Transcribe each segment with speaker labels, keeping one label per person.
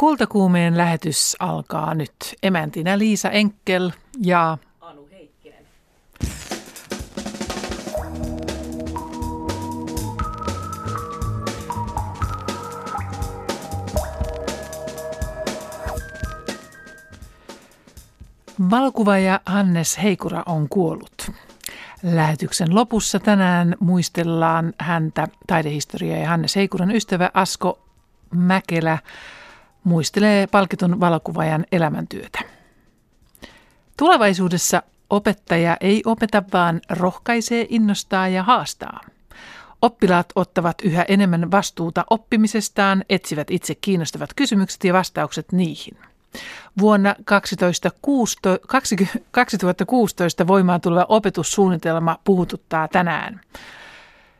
Speaker 1: Kultakuumeen lähetys alkaa nyt. Emäntinä Liisa Enkel ja
Speaker 2: Anu Heikkinen.
Speaker 1: valokuvaaja Hannes Heikura on kuollut. Lähetyksen lopussa tänään muistellaan häntä taidehistoria ja Hannes Heikuran ystävä Asko Mäkelä muistelee palkitun valokuvaajan elämäntyötä. Tulevaisuudessa opettaja ei opeta, vaan rohkaisee, innostaa ja haastaa. Oppilaat ottavat yhä enemmän vastuuta oppimisestaan, etsivät itse kiinnostavat kysymykset ja vastaukset niihin. Vuonna 2016 voimaan tuleva opetussuunnitelma puhututtaa tänään.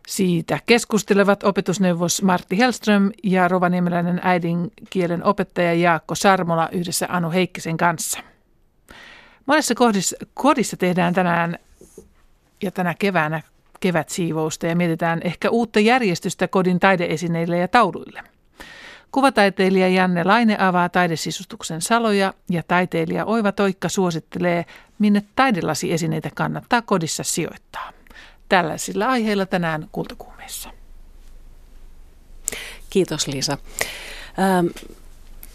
Speaker 1: Siitä keskustelevat opetusneuvos Martti Hellström ja rovaniemeläinen äidinkielen opettaja Jaakko Sarmola yhdessä Anu Heikkisen kanssa. Monessa kohdissa, kodissa tehdään tänään ja tänä keväänä kevätsiivousta ja mietitään ehkä uutta järjestystä kodin taideesineille ja tauluille. Kuvataiteilija Janne Laine avaa taidesisustuksen saloja ja taiteilija Oiva Toikka suosittelee, minne taidelasiesineitä kannattaa kodissa sijoittaa. Tällaisilla aiheilla tänään kultakuumeessa.
Speaker 2: Kiitos Liisa. Ähm,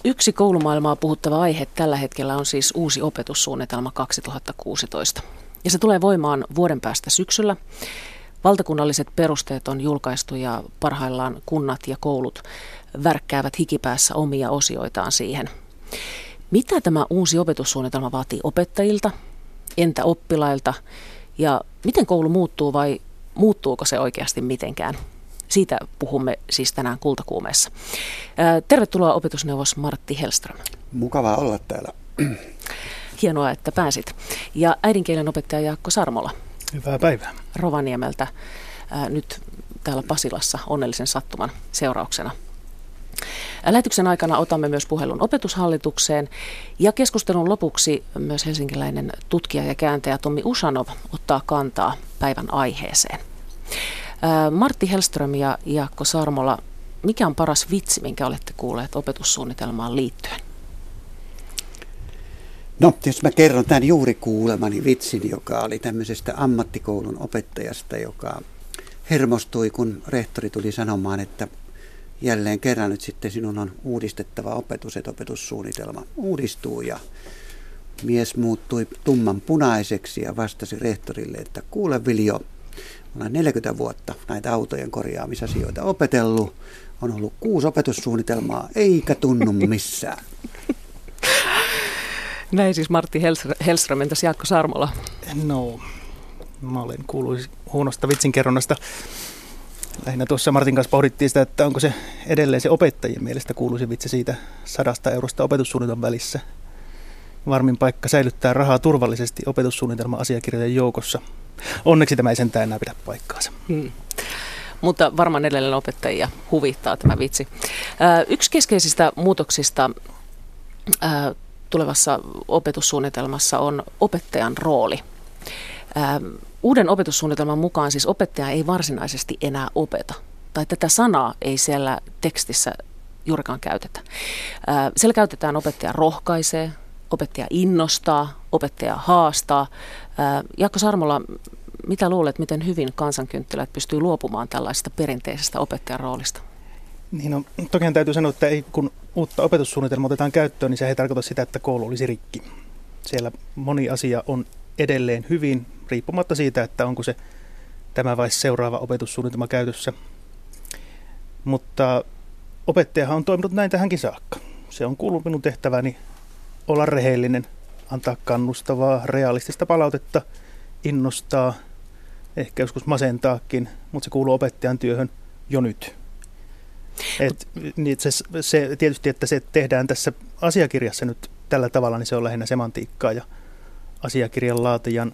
Speaker 2: yksi koulumaailmaa puhuttava aihe tällä hetkellä on siis uusi opetussuunnitelma 2016. Ja se tulee voimaan vuoden päästä syksyllä. Valtakunnalliset perusteet on julkaistu ja parhaillaan kunnat ja koulut värkkäävät hikipäässä omia osioitaan siihen. Mitä tämä uusi opetussuunnitelma vaatii opettajilta, entä oppilailta ja miten koulu muuttuu vai muuttuuko se oikeasti mitenkään? Siitä puhumme siis tänään Kultakuumeessa. Tervetuloa opetusneuvos Martti Hellström.
Speaker 3: Mukavaa olla täällä.
Speaker 2: Hienoa, että pääsit. Ja äidinkielen opettaja Jaakko Sarmola.
Speaker 4: Hyvää päivää.
Speaker 2: Rovaniemeltä nyt täällä Pasilassa onnellisen sattuman seurauksena. Lähetyksen aikana otamme myös puhelun opetushallitukseen ja keskustelun lopuksi myös helsinkiläinen tutkija ja kääntäjä Tommi Usanov ottaa kantaa päivän aiheeseen. Martti Hellström ja Jaakko Sarmola, mikä on paras vitsi, minkä olette kuulleet opetussuunnitelmaan liittyen?
Speaker 3: No, jos mä kerron tämän juuri kuulemani vitsin, joka oli tämmöisestä ammattikoulun opettajasta, joka hermostui, kun rehtori tuli sanomaan, että jälleen kerran nyt sitten sinun on uudistettava opetus, että opetussuunnitelma uudistuu ja mies muuttui tumman punaiseksi ja vastasi rehtorille, että kuule Viljo, olen 40 vuotta näitä autojen korjaamisasioita opetellut, on ollut kuusi opetussuunnitelmaa, eikä tunnu missään.
Speaker 2: Näin siis Martti Hellström, entäs Jaakko Sarmola?
Speaker 4: No, mä olen kuullut huonosta vitsinkerronnasta lähinnä tuossa Martin kanssa pohdittiin sitä, että onko se edelleen se opettajien mielestä kuuluisi vitsi siitä sadasta eurosta opetussuunnitelman välissä. Varmin paikka säilyttää rahaa turvallisesti opetussuunnitelman asiakirjojen joukossa. Onneksi tämä ei sentään enää pidä paikkaansa. Hmm.
Speaker 2: Mutta varmaan edelleen opettajia huvittaa tämä vitsi. Yksi keskeisistä muutoksista tulevassa opetussuunnitelmassa on opettajan rooli. Uuden opetussuunnitelman mukaan siis opettaja ei varsinaisesti enää opeta, tai tätä sanaa ei siellä tekstissä juurikaan käytetä. Siellä käytetään opettaja rohkaisee, opettaja innostaa, opettaja haastaa. Jaakko Sarmola, mitä luulet, miten hyvin kansankynttilät pystyy luopumaan tällaisesta perinteisestä opettajan roolista?
Speaker 4: Niin no, toki täytyy sanoa, että ei, kun uutta opetussuunnitelmaa otetaan käyttöön, niin se ei tarkoita sitä, että koulu olisi rikki. Siellä moni asia on edelleen hyvin, riippumatta siitä, että onko se tämä vai seuraava opetussuunnitelma käytössä. Mutta opettajahan on toiminut näin tähänkin saakka. Se on kuullut minun tehtäväni olla rehellinen, antaa kannustavaa, realistista palautetta, innostaa, ehkä joskus masentaakin, mutta se kuuluu opettajan työhön jo nyt. Et, niin se, se, tietysti, että se tehdään tässä asiakirjassa nyt tällä tavalla, niin se on lähinnä semantiikkaa ja asiakirjan laatijan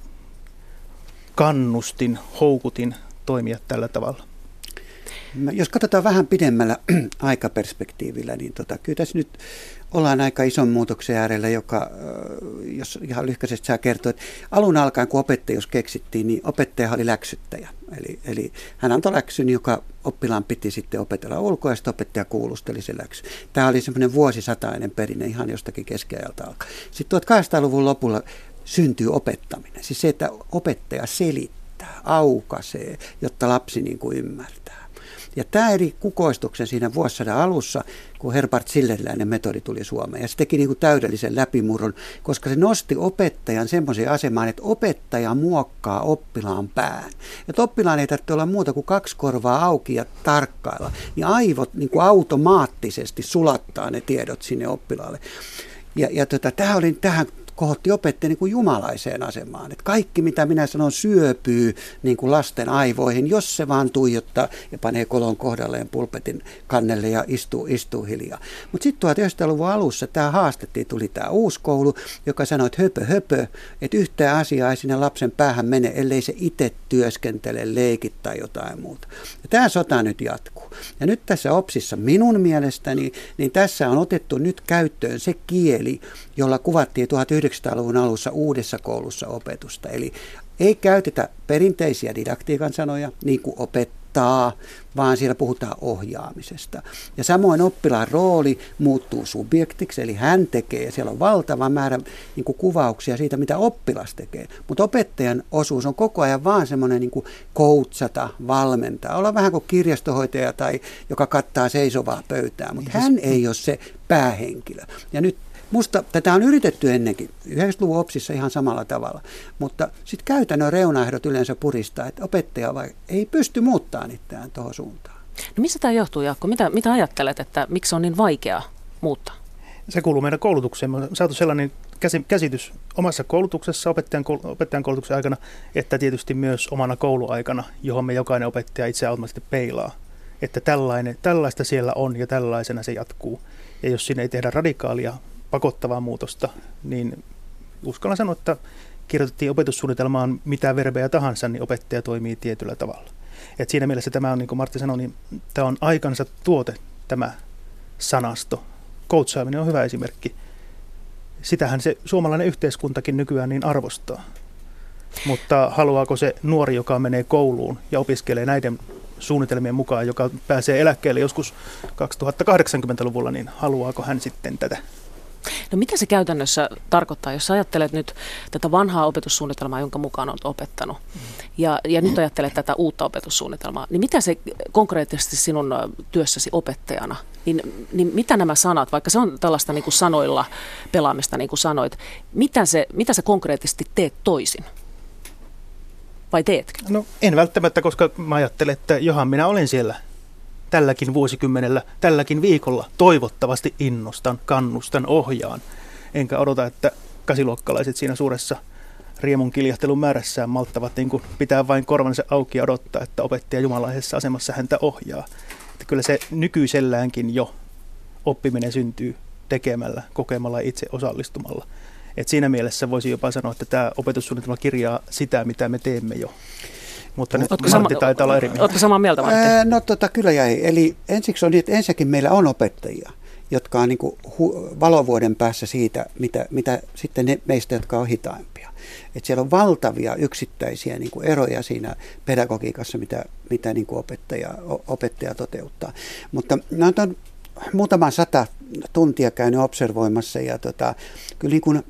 Speaker 4: kannustin, houkutin toimia tällä tavalla?
Speaker 3: Jos katsotaan vähän pidemmällä aikaperspektiivillä, niin tota, kyllä tässä nyt ollaan aika ison muutoksen äärellä, joka, jos ihan lyhkäisesti saa kertoa, että alun alkaen kun opettajuus keksittiin, niin opettaja oli läksyttäjä. Eli, eli hän antoi läksyn, joka oppilaan piti sitten opetella ulkoa ja sitten opettaja kuulusteli se läksy. Tämä oli semmoinen vuosisatainen perinne ihan jostakin keskiajalta alkaa. Sitten 1800-luvun lopulla syntyy opettaminen. Siis se, että opettaja selittää, aukaisee, jotta lapsi niin kuin ymmärtää. Ja tämä eri kukoistuksen siinä vuosisadan alussa, kun Herbert Silleriläinen metodi tuli Suomeen. Ja se teki niin kuin täydellisen läpimurron, koska se nosti opettajan semmoiseen asemaan, että opettaja muokkaa oppilaan pään. Että oppilaan ei tarvitse olla muuta kuin kaksi korvaa auki ja tarkkailla. Niin aivot niin kuin automaattisesti sulattaa ne tiedot sinne oppilaalle. Ja, ja tota, tämä oli tähän kohotti opettaja niin kuin jumalaiseen asemaan. Että kaikki, mitä minä sanon, syöpyy niin kuin lasten aivoihin, jos se vaan tuijottaa ja panee kolon kohdalleen pulpetin kannelle ja istuu, istuu hiljaa. Mutta sitten 1900-luvun alussa tämä haastettiin, tuli tämä uusi koulu, joka sanoi, että höpö, höpö, että yhtään asiaa ei sinne lapsen päähän mene, ellei se itse työskentele, leikit tai jotain muuta. Ja tämä sota nyt jatkuu. Ja nyt tässä OPSissa minun mielestäni, niin tässä on otettu nyt käyttöön se kieli, jolla kuvattiin 1900-luvun alussa uudessa koulussa opetusta. Eli ei käytetä perinteisiä didaktiikan sanoja, niin kuin opettaa, vaan siellä puhutaan ohjaamisesta. Ja samoin oppilaan rooli muuttuu subjektiksi, eli hän tekee, ja siellä on valtava määrä niin kuin kuvauksia siitä, mitä oppilas tekee. Mutta opettajan osuus on koko ajan vaan semmoinen niin koutsata, valmentaa, olla vähän kuin kirjastohoitaja tai joka kattaa seisovaa pöytää, mutta niin, hän ei ole se päähenkilö. Ja nyt Musta tätä on yritetty ennenkin, 90-luvun opsissa ihan samalla tavalla, mutta sitten käytännön reunaehdot yleensä puristaa, että opettaja vai ei pysty muuttamaan itseään tuohon suuntaan.
Speaker 2: No missä tämä johtuu, Jaakko? Mitä, mitä ajattelet, että miksi on niin vaikea muuttaa?
Speaker 4: Se kuuluu meidän koulutukseen. Me on saatu sellainen käsitys omassa koulutuksessa, opettajan, opettajan koulutuksen aikana, että tietysti myös omana kouluaikana, johon me jokainen opettaja itse automaattisesti peilaa. Että tällainen, tällaista siellä on ja tällaisena se jatkuu. Ja jos siinä ei tehdä radikaalia pakottavaa muutosta, niin uskallan sanoa, että kirjoitettiin opetussuunnitelmaan mitä verbejä tahansa, niin opettaja toimii tietyllä tavalla. Et siinä mielessä tämä on, niin kuin Martti sanoi, niin tämä on aikansa tuote, tämä sanasto. Koutsaaminen on hyvä esimerkki. Sitähän se suomalainen yhteiskuntakin nykyään niin arvostaa. Mutta haluaako se nuori, joka menee kouluun ja opiskelee näiden suunnitelmien mukaan, joka pääsee eläkkeelle joskus 2080-luvulla, niin haluaako hän sitten tätä?
Speaker 2: No mitä se käytännössä tarkoittaa, jos ajattelet nyt tätä vanhaa opetussuunnitelmaa, jonka mukaan olet opettanut, ja, ja nyt ajattelet tätä uutta opetussuunnitelmaa, niin mitä se konkreettisesti sinun työssäsi opettajana, niin, niin mitä nämä sanat, vaikka se on tällaista niin kuin sanoilla pelaamista, niin kuin sanoit, mitä se, mitä se konkreettisesti teet toisin? Vai teetkö?
Speaker 4: No en välttämättä, koska mä ajattelen, että johan minä olen siellä tälläkin vuosikymmenellä, tälläkin viikolla toivottavasti innostan, kannustan, ohjaan. Enkä odota, että kasiluokkalaiset siinä suuressa riemun kiljahtelun määrässään malttavat niin kuin pitää vain korvansa auki ja odottaa, että opettaja jumalaisessa asemassa häntä ohjaa. Että kyllä se nykyiselläänkin jo oppiminen syntyy tekemällä, kokemalla itse osallistumalla. Et siinä mielessä voisi jopa sanoa, että tämä opetussuunnitelma kirjaa sitä, mitä me teemme jo. Mutta nyt Ootko Martti sama, taitaa olla eri mieltä.
Speaker 2: Oletko samaa mieltä, Martti? Ää,
Speaker 3: no tota, kyllä jäi. Eli ensiksi on niin, että ensinnäkin meillä on opettajia, jotka on niin kuin hu- valovuoden päässä siitä, mitä, mitä sitten ne meistä, jotka on hitaimpia. Et siellä on valtavia yksittäisiä niin kuin eroja siinä pedagogiikassa, mitä, mitä niin kuin opettaja, opettaja toteuttaa. Mutta no, on muutama sata tuntia käynyt observoimassa ja tota, kyllä niin kuin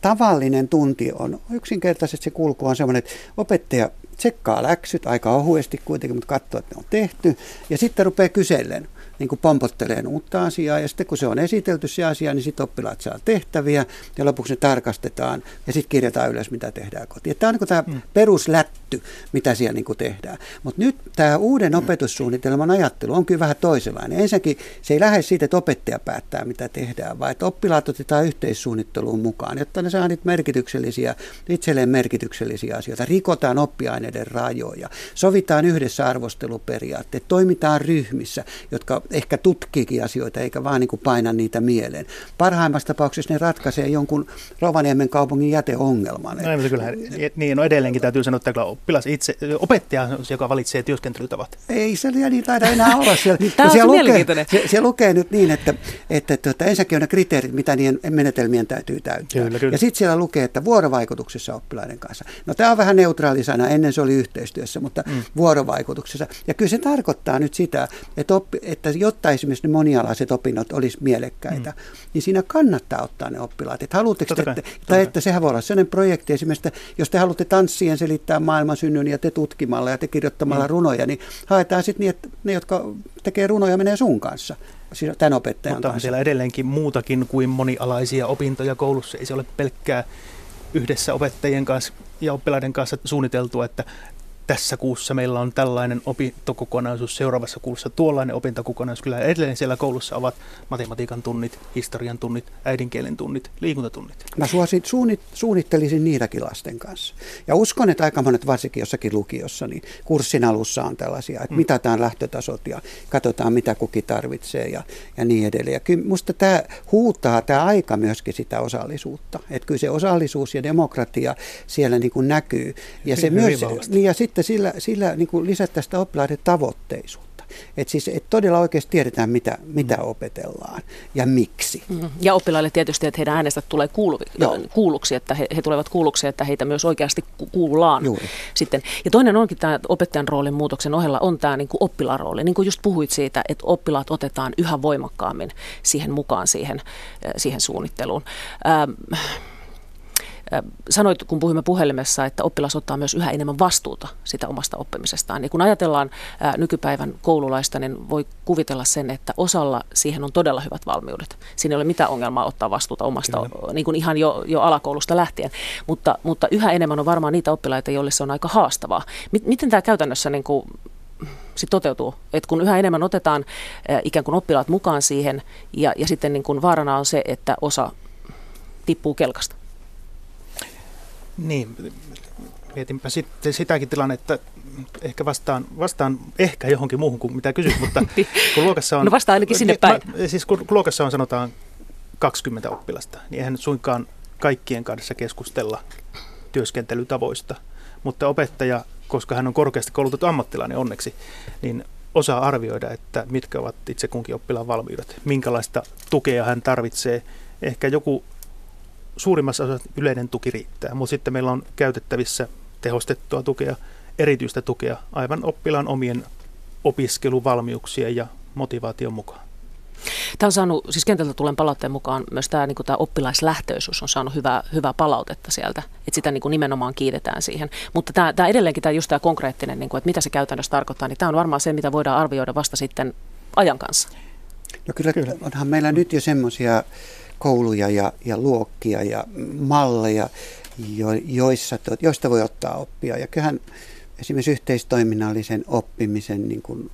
Speaker 3: tavallinen tunti on yksinkertaisesti se kulku on semmoinen, että opettaja tsekkaa läksyt aika ohuesti kuitenkin, mutta katsoo, että ne on tehty. Ja sitten rupeaa kysellen niin kuin pompottelee uutta asiaa ja sitten kun se on esitelty se asia, niin sitten oppilaat saa tehtäviä ja lopuksi ne tarkastetaan ja sitten kirjataan ylös, mitä tehdään kotiin. Tämä on niin tämä mm. peruslätty, mitä siellä niin kuin tehdään. Mutta nyt tämä uuden opetussuunnitelman ajattelu on kyllä vähän toisenlainen. Ensinnäkin se ei lähde siitä, että opettaja päättää, mitä tehdään, vaan että oppilaat otetaan yhteissuunnitteluun mukaan, jotta ne saa niitä merkityksellisiä, itselleen merkityksellisiä asioita. Rikotaan oppiaineiden rajoja, sovitaan yhdessä arvosteluperiaatteet, toimitaan ryhmissä, jotka ehkä tutkiikin asioita eikä vaan niin kuin paina niitä mieleen. Parhaimmassa tapauksessa ne ratkaisee jonkun Rovaniemen kaupungin jäteongelman.
Speaker 4: No, mutta kyllähän, niin, no edelleenkin täytyy sanoa, että oppilas itse, opettaja, joka valitsee työskentelytavat.
Speaker 3: Ei se niin taida enää olla siellä.
Speaker 2: Tämä on
Speaker 3: siellä,
Speaker 2: lukee,
Speaker 3: se, se lukee nyt niin, että, että tuota, ensinnäkin on ne kriteerit, mitä niiden menetelmien täytyy täyttää.
Speaker 4: Kyllä, kyllä.
Speaker 3: Ja sitten siellä lukee, että vuorovaikutuksessa oppilaiden kanssa. No tämä on vähän neutraali sana, ennen se oli yhteistyössä, mutta mm. vuorovaikutuksessa. Ja kyllä se tarkoittaa nyt sitä, että, oppi, että jotta esimerkiksi ne monialaiset opinnot olisi mielekkäitä, mm. niin siinä kannattaa ottaa ne oppilaat. Että haluatteko te, että, tai että sehän voi olla sellainen projekti esimerkiksi, että jos te haluatte tanssien selittää maailman synnyn ja te tutkimalla ja te kirjoittamalla mm. runoja, niin haetaan sitten niin, että ne, jotka tekee runoja, menee sun kanssa tämän opettajan
Speaker 4: Mutta on
Speaker 3: kanssa.
Speaker 4: siellä edelleenkin muutakin kuin monialaisia opintoja koulussa. Ei se ole pelkkää yhdessä opettajien kanssa ja oppilaiden kanssa suunniteltua, että tässä kuussa meillä on tällainen opintokokonaisuus, seuraavassa kuussa tuollainen opintokokonaisuus. Kyllä edelleen siellä koulussa ovat matematiikan tunnit, historian tunnit, äidinkielen tunnit, liikuntatunnit.
Speaker 3: Mä suosin, suunnit, suunnittelisin niitäkin lasten kanssa. Ja uskon, että aika monet, varsinkin jossakin lukiossa, niin kurssin alussa on tällaisia, että mm. mitataan lähtötasot ja katsotaan, mitä kukin tarvitsee ja, ja niin edelleen. Ja kyllä musta tämä huutaa tämä aika myöskin sitä osallisuutta. Että kyllä se osallisuus ja demokratia siellä niin kuin näkyy. Ja, se
Speaker 4: Hyvin
Speaker 3: myös,
Speaker 4: vahvasti.
Speaker 3: niin ja sitten sillä, sillä niin kuin lisättäisiin sitä oppilaiden tavoitteisuutta. Että siis et todella oikeasti tiedetään, mitä, mitä opetellaan ja miksi.
Speaker 2: Mm. Ja oppilaille tietysti, että heidän äänestä tulee kuulu,
Speaker 3: Joo.
Speaker 2: kuulluksi, että he, he tulevat kuulluksi, että heitä myös oikeasti ku- kuullaan.
Speaker 3: Juuri.
Speaker 2: Sitten. Ja toinen onkin tämä opettajan roolin muutoksen ohella on tämä niin oppilaan rooli. Niin kuin just puhuit siitä, että oppilaat otetaan yhä voimakkaammin siihen mukaan siihen, äh, siihen suunnitteluun. Ähm, äh, Sanoit, kun puhuimme puhelimessa, että oppilas ottaa myös yhä enemmän vastuuta sitä omasta oppimisestaan. Ja kun ajatellaan nykypäivän koululaista, niin voi kuvitella sen, että osalla siihen on todella hyvät valmiudet. Siinä ei ole mitään ongelmaa ottaa vastuuta omasta,
Speaker 4: Kyllä.
Speaker 2: niin kuin ihan jo, jo alakoulusta lähtien. Mutta, mutta yhä enemmän on varmaan niitä oppilaita, joille se on aika haastavaa. Mit, miten tämä käytännössä niin kuin, sit toteutuu? Et kun yhä enemmän otetaan ää, ikään kuin oppilaat mukaan siihen, ja, ja sitten niin kuin vaarana on se, että osa tippuu kelkasta.
Speaker 4: Niin, mietinpä sitten sitäkin tilannetta, ehkä vastaan, vastaan ehkä johonkin muuhun kuin mitä kysyt, mutta kun luokassa on...
Speaker 2: No vastaa ainakin sinne
Speaker 4: Niin,
Speaker 2: päin.
Speaker 4: Mä, siis kun luokassa on sanotaan 20 oppilasta, niin eihän suinkaan kaikkien kanssa keskustella työskentelytavoista, mutta opettaja, koska hän on korkeasti koulutettu ammattilainen onneksi, niin osaa arvioida, että mitkä ovat itse kunkin oppilaan valmiudet, minkälaista tukea hän tarvitsee. Ehkä joku suurimmassa osassa yleinen tuki riittää, mutta sitten meillä on käytettävissä tehostettua tukea, erityistä tukea aivan oppilaan omien opiskeluvalmiuksien ja motivaation mukaan.
Speaker 2: Tämä on saanut, siis kentältä tulen palautteen mukaan, myös tämä, niin kuin tämä oppilaislähtöisyys on saanut hyvää, hyvää palautetta sieltä, että sitä niin kuin nimenomaan kiitetään siihen. Mutta tämä, tämä edelleenkin tämä just tämä konkreettinen, niin kuin, että mitä se käytännössä tarkoittaa, niin tämä on varmaan se, mitä voidaan arvioida vasta sitten ajan kanssa.
Speaker 3: No kyllä, kyllä. onhan meillä nyt jo semmoisia kouluja ja, ja luokkia ja malleja, jo, joissa, joista voi ottaa oppia. Ja kyllähän esimerkiksi yhteistoiminnallisen oppimisen niin kuin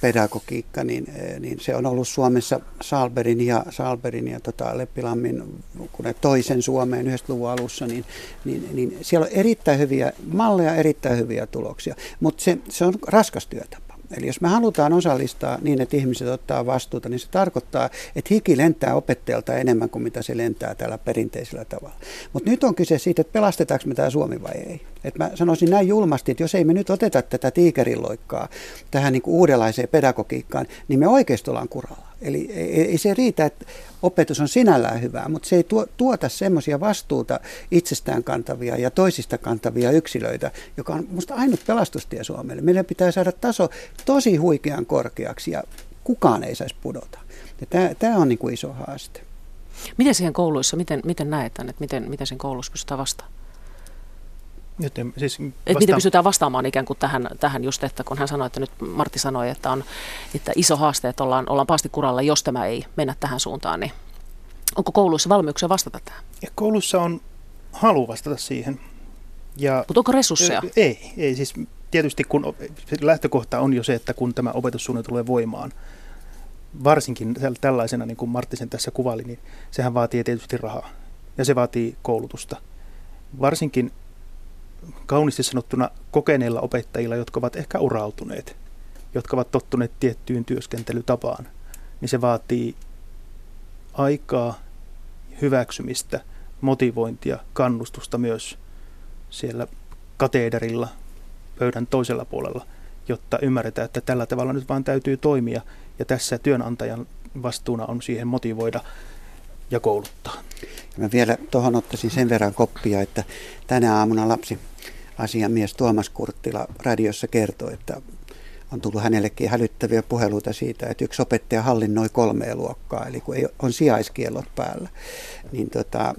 Speaker 3: pedagogiikka, niin, niin se on ollut Suomessa Salberin ja, Salberin ja tota Leppilammin, kun ne toisen Suomeen 90-luvun alussa, niin, niin, niin siellä on erittäin hyviä malleja, erittäin hyviä tuloksia, mutta se, se on raskas työtapa. Eli jos me halutaan osallistaa niin, että ihmiset ottaa vastuuta, niin se tarkoittaa, että hiki lentää opettajalta enemmän kuin mitä se lentää tällä perinteisellä tavalla. Mutta nyt on kyse siitä, että pelastetaanko me tämä Suomi vai ei. Et mä sanoisin näin julmasti, että jos ei me nyt oteta tätä tiikerilloikkaa tähän niin kuin uudenlaiseen pedagogiikkaan, niin me oikeasti ollaan kuralla. Eli ei, ei se riitä, että opetus on sinällään hyvää, mutta se ei tuo, tuota semmoisia vastuuta itsestään kantavia ja toisista kantavia yksilöitä, joka on minusta ainut pelastustie Suomelle. Meidän pitää saada taso tosi huikean korkeaksi ja kukaan ei saisi pudota. Tämä, on niin kuin iso haaste.
Speaker 2: Miten siihen kouluissa, miten, miten näet että miten, miten sen koulussa pystytään vastaamaan?
Speaker 4: Joten, siis
Speaker 2: Että miten pystytään vastaamaan ikään kuin tähän, tähän just, että kun hän sanoi, että nyt Martti sanoi, että on että iso haaste, että ollaan, ollaan paasti kuralla, jos tämä ei mennä tähän suuntaan, niin onko kouluissa valmiuksia vastata tähän?
Speaker 4: Ja koulussa on halu vastata siihen. Ja
Speaker 2: Mutta onko resursseja?
Speaker 4: Ei, ei siis tietysti kun lähtökohta on jo se, että kun tämä opetussuunnitelma tulee voimaan, varsinkin täl- tällaisena, niin kuin Marttisen tässä kuvaili, niin sehän vaatii tietysti rahaa ja se vaatii koulutusta. Varsinkin kauniisti sanottuna kokeneilla opettajilla, jotka ovat ehkä urautuneet, jotka ovat tottuneet tiettyyn työskentelytapaan, niin se vaatii aikaa, hyväksymistä, motivointia, kannustusta myös siellä kateederilla, pöydän toisella puolella, jotta ymmärretään, että tällä tavalla nyt vaan täytyy toimia. Ja tässä työnantajan vastuuna on siihen motivoida ja kouluttaa.
Speaker 3: Mä vielä tuohon ottaisin sen verran koppia, että tänä aamuna lapsi asiamies Tuomas Kurttila radiossa kertoi, että on tullut hänellekin hälyttäviä puheluita siitä, että yksi opettaja hallinnoi kolmea luokkaa, eli kun ei, on sijaiskiellot päällä, niin tota,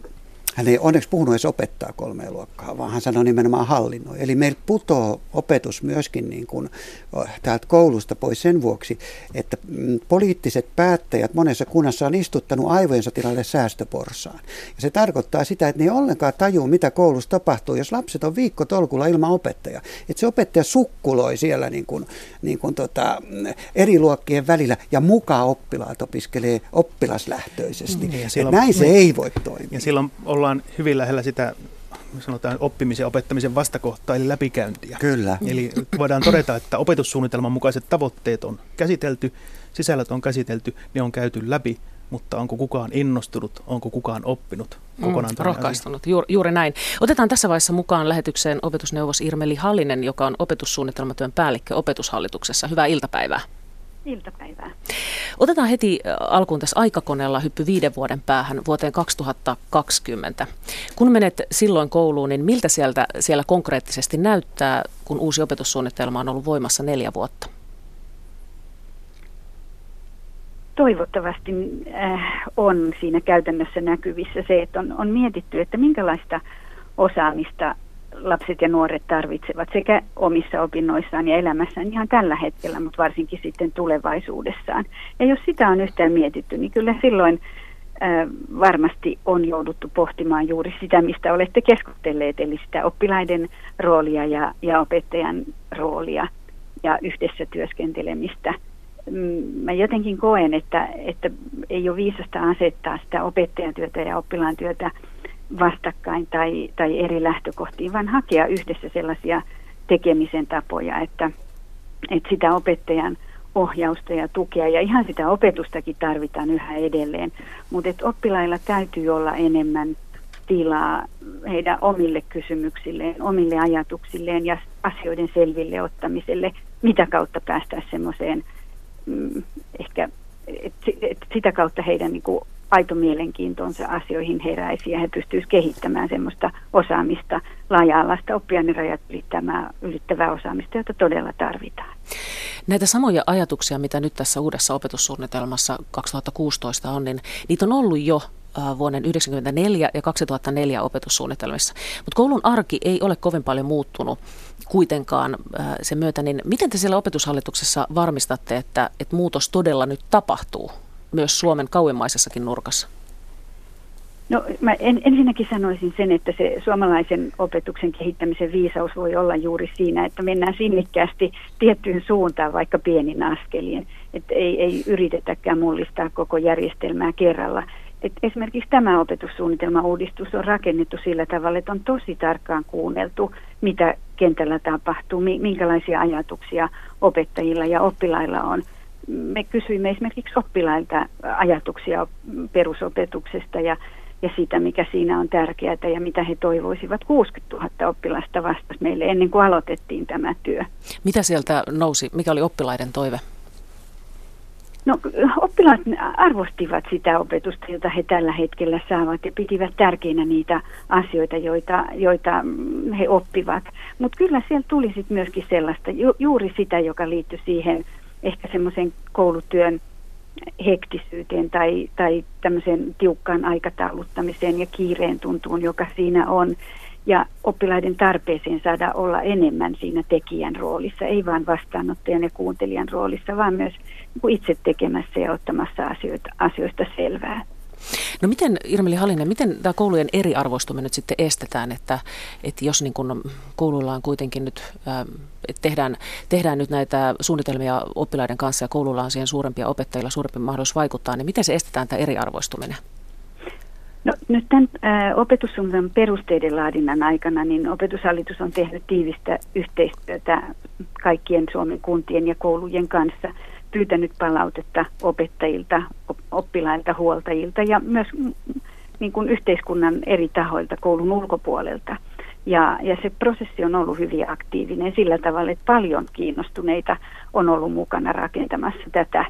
Speaker 3: hän ei onneksi puhunut edes opettaa kolmea luokkaa, vaan hän sanoi nimenomaan hallinnoi. Eli meillä putoo opetus myöskin niin kuin täältä koulusta pois sen vuoksi, että mm, poliittiset päättäjät monessa kunnassa on istuttanut aivojensa tilalle säästöporsaan. Ja se tarkoittaa sitä, että ne ei ollenkaan tajua, mitä koulussa tapahtuu, jos lapset on viikko tolkulla ilman opettaja. Että se opettaja sukkuloi siellä niin kuin, niin kuin tota, eri luokkien välillä ja mukaan oppilaat opiskelee oppilaslähtöisesti. Mm, ja silloin, näin se niin, ei voi toimia.
Speaker 4: Ja silloin ollaan hyvin lähellä sitä sanotaan oppimisen ja opettamisen vastakohtaa, eli läpikäyntiä.
Speaker 3: Kyllä.
Speaker 4: Eli voidaan todeta, että opetussuunnitelman mukaiset tavoitteet on käsitelty, sisällöt on käsitelty, ne on käyty läpi, mutta onko kukaan innostunut, onko kukaan oppinut mm, kokonaan
Speaker 2: mm, Rohkaistunut, Juuri, juuri näin. Otetaan tässä vaiheessa mukaan lähetykseen opetusneuvos Irmeli Hallinen, joka on opetussuunnitelmatyön päällikkö opetushallituksessa. Hyvää iltapäivää.
Speaker 5: Iltapäivää.
Speaker 2: Otetaan heti alkuun tässä aikakoneella hyppy viiden vuoden päähän vuoteen 2020. Kun menet silloin kouluun, niin miltä sieltä, siellä konkreettisesti näyttää, kun uusi opetussuunnitelma on ollut voimassa neljä vuotta?
Speaker 5: Toivottavasti äh, on siinä käytännössä näkyvissä se, että on, on mietitty, että minkälaista osaamista lapset ja nuoret tarvitsevat sekä omissa opinnoissaan ja elämässään ihan tällä hetkellä, mutta varsinkin sitten tulevaisuudessaan. Ja jos sitä on yhtään mietitty, niin kyllä silloin varmasti on jouduttu pohtimaan juuri sitä, mistä olette keskustelleet, eli sitä oppilaiden roolia ja, ja opettajan roolia ja yhdessä työskentelemistä. Mm, mä jotenkin koen, että, että ei ole viisasta asettaa sitä opettajan työtä ja oppilaan työtä vastakkain tai, tai eri lähtökohtiin, vaan hakea yhdessä sellaisia tekemisen tapoja, että, että sitä opettajan ohjausta ja tukea ja ihan sitä opetustakin tarvitaan yhä edelleen, mutta oppilailla täytyy olla enemmän tilaa heidän omille kysymyksilleen, omille ajatuksilleen ja asioiden selville ottamiselle, mitä kautta päästään semmoiseen mm, ehkä, että et sitä kautta heidän niin kuin, aito mielenkiintonsa asioihin heräisi ja he pystyisivät kehittämään semmoista osaamista, laaja-alaista oppiainirajat ylittävää, ylittävää osaamista, jota todella tarvitaan.
Speaker 2: Näitä samoja ajatuksia, mitä nyt tässä uudessa opetussuunnitelmassa 2016 on, niin niitä on ollut jo vuoden 1994 ja 2004 opetussuunnitelmissa. Mutta koulun arki ei ole kovin paljon muuttunut kuitenkaan sen myötä, niin miten te siellä opetushallituksessa varmistatte, että, että muutos todella nyt tapahtuu? Myös Suomen kauemmaisessakin nurkassa?
Speaker 5: No mä en, ensinnäkin sanoisin sen, että se suomalaisen opetuksen kehittämisen viisaus voi olla juuri siinä, että mennään sinnikkäästi tiettyyn suuntaan vaikka pienin askelien. Että ei, ei yritetäkään mullistaa koko järjestelmää kerralla. Et esimerkiksi tämä opetussuunnitelma-uudistus on rakennettu sillä tavalla, että on tosi tarkkaan kuunneltu, mitä kentällä tapahtuu, minkälaisia ajatuksia opettajilla ja oppilailla on – me kysyimme esimerkiksi oppilailta ajatuksia perusopetuksesta ja, ja siitä, mikä siinä on tärkeää ja mitä he toivoisivat. 60 000 oppilasta vastasi meille ennen kuin aloitettiin tämä työ.
Speaker 2: Mitä sieltä nousi? Mikä oli oppilaiden toive?
Speaker 5: No, oppilaat arvostivat sitä opetusta, jota he tällä hetkellä saavat ja pitivät tärkeinä niitä asioita, joita, joita he oppivat. Mutta kyllä siellä tuli sitten myöskin sellaista, ju, juuri sitä, joka liittyi siihen ehkä semmoisen koulutyön hektisyyteen tai, tai tämmöiseen tiukkaan aikatauluttamiseen ja kiireen tuntuun, joka siinä on. Ja oppilaiden tarpeeseen saada olla enemmän siinä tekijän roolissa, ei vain vastaanottajan ja kuuntelijan roolissa, vaan myös itse tekemässä ja ottamassa asioita, asioista selvää.
Speaker 2: No miten, Irmeli Halinen, miten tämä koulujen eriarvoistuminen nyt sitten estetään, että, että jos niin kun koululla on kuitenkin nyt, äh, että tehdään, tehdään nyt näitä suunnitelmia oppilaiden kanssa ja koululla on siihen suurempia opettajilla suurempi mahdollisuus vaikuttaa, niin miten se estetään tämä eriarvoistuminen?
Speaker 5: No, nyt tämän ä, opetussuunnitelman perusteiden laadinnan aikana niin opetushallitus on tehnyt tiivistä yhteistyötä kaikkien Suomen kuntien ja koulujen kanssa – pyytänyt palautetta opettajilta, oppilailta, huoltajilta ja myös niin kuin yhteiskunnan eri tahoilta koulun ulkopuolelta. Ja, ja se prosessi on ollut hyvin aktiivinen sillä tavalla, että paljon kiinnostuneita on ollut mukana rakentamassa tätä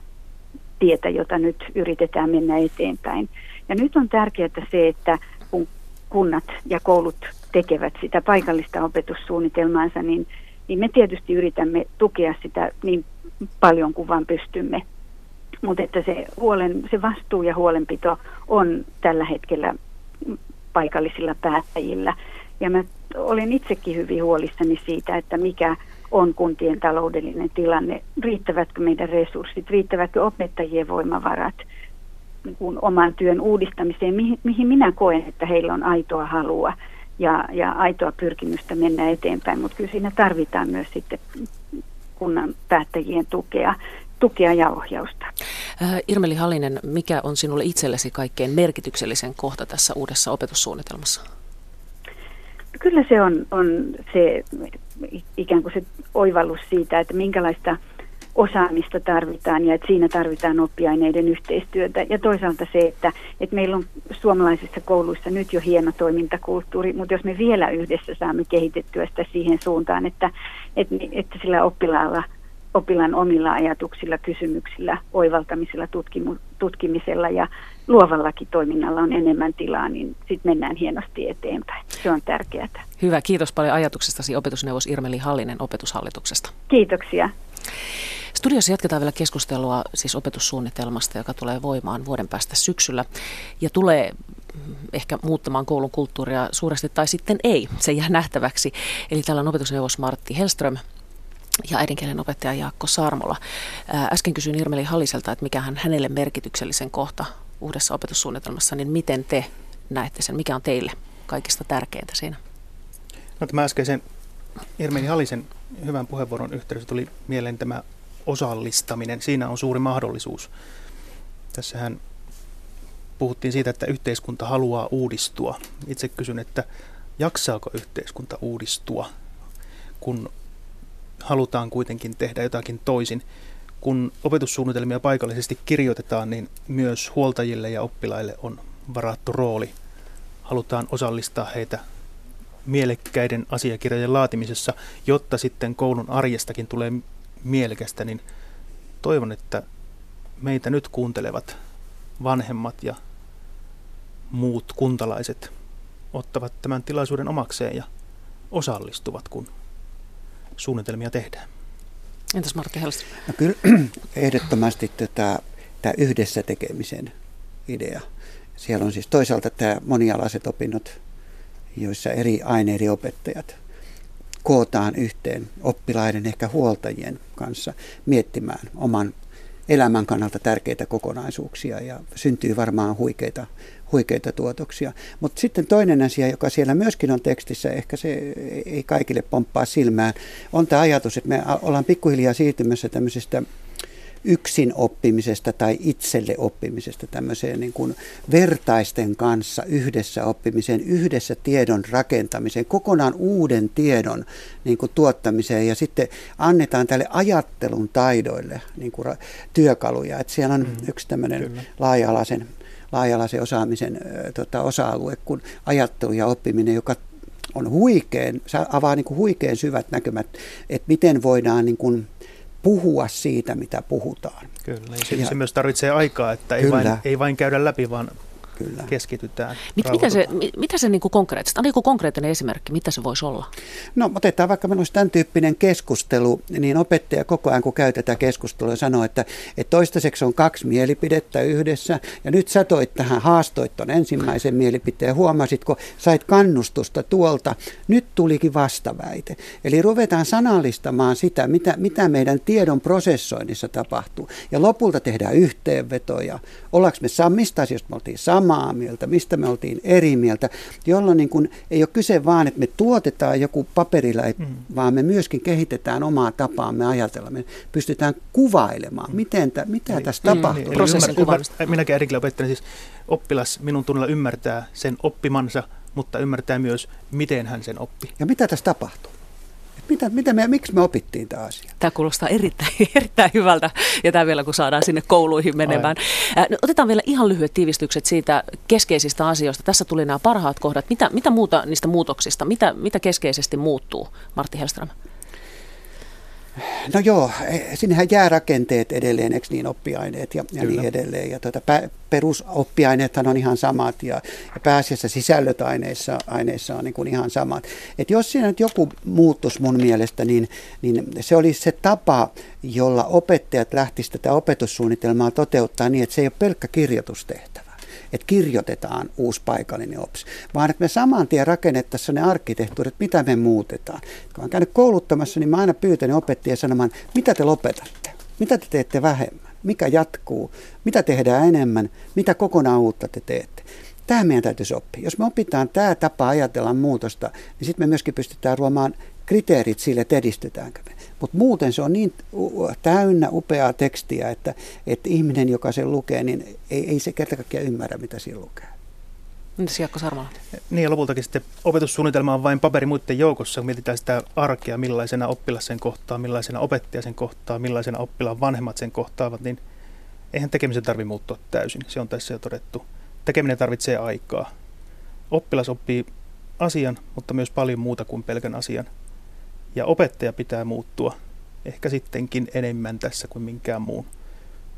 Speaker 5: tietä, jota nyt yritetään mennä eteenpäin. Ja nyt on tärkeää se, että kun kunnat ja koulut tekevät sitä paikallista opetussuunnitelmaansa, niin, niin me tietysti yritämme tukea sitä niin paljon kuin vaan pystymme. Mutta että se, huolen, se vastuu ja huolenpito on tällä hetkellä paikallisilla päättäjillä. Ja mä olen itsekin hyvin huolissani siitä, että mikä on kuntien taloudellinen tilanne, riittävätkö meidän resurssit, riittävätkö opettajien voimavarat niin kuin oman työn uudistamiseen, mihin, mihin minä koen, että heillä on aitoa halua ja, ja aitoa pyrkimystä mennä eteenpäin, mutta kyllä siinä tarvitaan myös sitten kunnan päättäjien tukea, tukea ja ohjausta.
Speaker 2: Äh, Irmeli Hallinen, mikä on sinulle itsellesi kaikkein merkityksellisen kohta tässä uudessa opetussuunnitelmassa?
Speaker 5: Kyllä se on, on se ikään kuin se oivallus siitä, että minkälaista osaamista tarvitaan ja että siinä tarvitaan oppiaineiden yhteistyötä. Ja toisaalta se, että, että meillä on suomalaisissa kouluissa nyt jo hieno toimintakulttuuri, mutta jos me vielä yhdessä saamme kehitettyä sitä siihen suuntaan, että, että, että sillä oppilaalla – oppilaan omilla ajatuksilla, kysymyksillä, oivaltamisella, tutkimu, tutkimisella ja luovallakin toiminnalla on enemmän tilaa, niin sitten mennään hienosti eteenpäin. Se on tärkeää.
Speaker 2: Hyvä, kiitos paljon ajatuksestasi opetusneuvos Irmeli Hallinen opetushallituksesta.
Speaker 5: Kiitoksia.
Speaker 2: Studiossa jatketaan vielä keskustelua siis opetussuunnitelmasta, joka tulee voimaan vuoden päästä syksyllä ja tulee ehkä muuttamaan koulun kulttuuria suuresti tai sitten ei, se jää nähtäväksi. Eli täällä on opetusneuvos Martti Hellström ja äidinkielen opettaja Jaakko Sarmola. Äsken kysyin Irmeli Halliselta, että mikä hän hänelle merkityksellisen kohta uudessa opetussuunnitelmassa, niin miten te näette sen? Mikä on teille kaikista tärkeintä siinä?
Speaker 4: No tämä äskeisen Irmeli Hallisen hyvän puheenvuoron yhteydessä tuli mieleen tämä osallistaminen. Siinä on suuri mahdollisuus. Tässähän puhuttiin siitä, että yhteiskunta haluaa uudistua. Itse kysyn, että jaksaako yhteiskunta uudistua, kun halutaan kuitenkin tehdä jotakin toisin. Kun opetussuunnitelmia paikallisesti kirjoitetaan, niin myös huoltajille ja oppilaille on varattu rooli. Halutaan osallistaa heitä mielekkäiden asiakirjojen laatimisessa, jotta sitten koulun arjestakin tulee mielekästä, niin toivon, että meitä nyt kuuntelevat vanhemmat ja muut kuntalaiset ottavat tämän tilaisuuden omakseen ja osallistuvat, kun suunnitelmia tehdään.
Speaker 2: Entäs Martti Helström?
Speaker 3: No kyllä ehdottomasti tätä, tämä yhdessä tekemisen idea. Siellä on siis toisaalta tämä monialaiset opinnot, joissa eri aineiden opettajat kootaan yhteen oppilaiden, ehkä huoltajien kanssa miettimään oman elämän kannalta tärkeitä kokonaisuuksia ja syntyy varmaan huikeita huikeita tuotoksia. Mutta sitten toinen asia, joka siellä myöskin on tekstissä, ehkä se ei kaikille pomppaa silmään, on tämä ajatus, että me ollaan pikkuhiljaa siirtymässä tämmöisestä yksin oppimisesta tai itselle oppimisesta tämmöiseen niin kuin vertaisten kanssa yhdessä oppimiseen, yhdessä tiedon rakentamiseen, kokonaan uuden tiedon niin kuin tuottamiseen ja sitten annetaan tälle ajattelun taidoille niin kuin työkaluja. Että siellä on mm, yksi tämmöinen laaja-alaisen laajalaisen osaamisen tota, osa-alue kuin ajattelu ja oppiminen, joka on huikeen, avaa niin kuin huikeen syvät näkymät, että miten voidaan niin kuin puhua siitä, mitä puhutaan.
Speaker 4: Kyllä, ja se, se myös tarvitsee aikaa, että ei vain, ei vain käydä läpi, vaan Kyllä. keskitytään.
Speaker 2: Mit, mitä se, mitä se niin konkreettisesti, on joku konkreettinen esimerkki, mitä se voisi olla?
Speaker 3: No otetaan vaikka meillä olisi tämän tyyppinen keskustelu, niin opettaja koko ajan kun käy tätä keskustelua sanoo, että, että toistaiseksi on kaksi mielipidettä yhdessä ja nyt sä toit tähän, haastoit ton ensimmäisen mielipiteen, huomasitko, sait kannustusta tuolta, nyt tulikin vastaväite. Eli ruvetaan sanallistamaan sitä, mitä, mitä meidän tiedon prosessoinnissa tapahtuu ja lopulta tehdään yhteenvetoja. Ollaanko me, mistä asioista me oltiin samaa, samaa mieltä, mistä me oltiin eri mieltä, jolloin niin kuin ei ole kyse vaan, että me tuotetaan joku paperilla, mm. vaan me myöskin kehitetään omaa tapaamme ajatella. Me pystytään kuvailemaan, miten tä, mitä eli, tässä tapahtuu. Niin,
Speaker 4: Prosessin ymmär, ymmär, minäkin äidinkielen opettajana siis oppilas minun tunnilla ymmärtää sen oppimansa, mutta ymmärtää myös, miten hän sen oppi.
Speaker 3: Ja mitä tässä tapahtuu? Mitä, mitä me, miksi me opittiin tämä asia?
Speaker 2: Tämä kuulostaa erittäin, erittäin hyvältä ja tämä vielä kun saadaan sinne kouluihin menemään. No, otetaan vielä ihan lyhyet tiivistykset siitä keskeisistä asioista. Tässä tuli nämä parhaat kohdat. Mitä, mitä muuta niistä muutoksista, mitä, mitä keskeisesti muuttuu, Martti Helström?
Speaker 3: No joo, e, sinnehän jää rakenteet edelleen, eikö niin, oppiaineet ja, ja niin edelleen. Ja tuota, perusoppiaineethan on ihan samat ja, ja pääasiassa sisällöt aineissa, aineissa on niin kuin ihan samat. Et jos siinä nyt joku muuttus mun mielestä, niin, niin se olisi se tapa, jolla opettajat lähtisivät tätä opetussuunnitelmaa toteuttaa niin, että se ei ole pelkkä kirjoitustehtävä että kirjoitetaan uusi paikallinen OPS, vaan että me saman tien rakennettaisiin ne arkkitehtuurit, mitä me muutetaan. Kun olen käynyt kouluttamassa, niin mä aina pyytänyt opettajia sanomaan, mitä te lopetatte, mitä te teette vähemmän, mikä jatkuu, mitä tehdään enemmän, mitä kokonaan uutta te teette. Tämä meidän täytyisi oppia. Jos me opitaan tämä tapa ajatella muutosta, niin sitten me myöskin pystytään luomaan kriteerit sille, että edistytäänkö me. Mutta muuten se on niin täynnä upeaa tekstiä, että, että ihminen, joka sen lukee, niin ei, ei se kerta kaikkiaan ymmärrä, mitä siinä lukee.
Speaker 2: Entäs Jaakko Sarmala?
Speaker 4: Niin ja lopultakin sitten opetussuunnitelma on vain paperi muiden joukossa, kun mietitään sitä arkea, millaisena oppilas sen kohtaa, millaisena opettaja sen kohtaa, millaisena oppilaan vanhemmat sen kohtaavat, niin eihän tekemisen tarvitse muuttua täysin. Se on tässä jo todettu. Tekeminen tarvitsee aikaa. Oppilas oppii asian, mutta myös paljon muuta kuin pelkän asian. Ja opettaja pitää muuttua ehkä sittenkin enemmän tässä kuin minkään muun.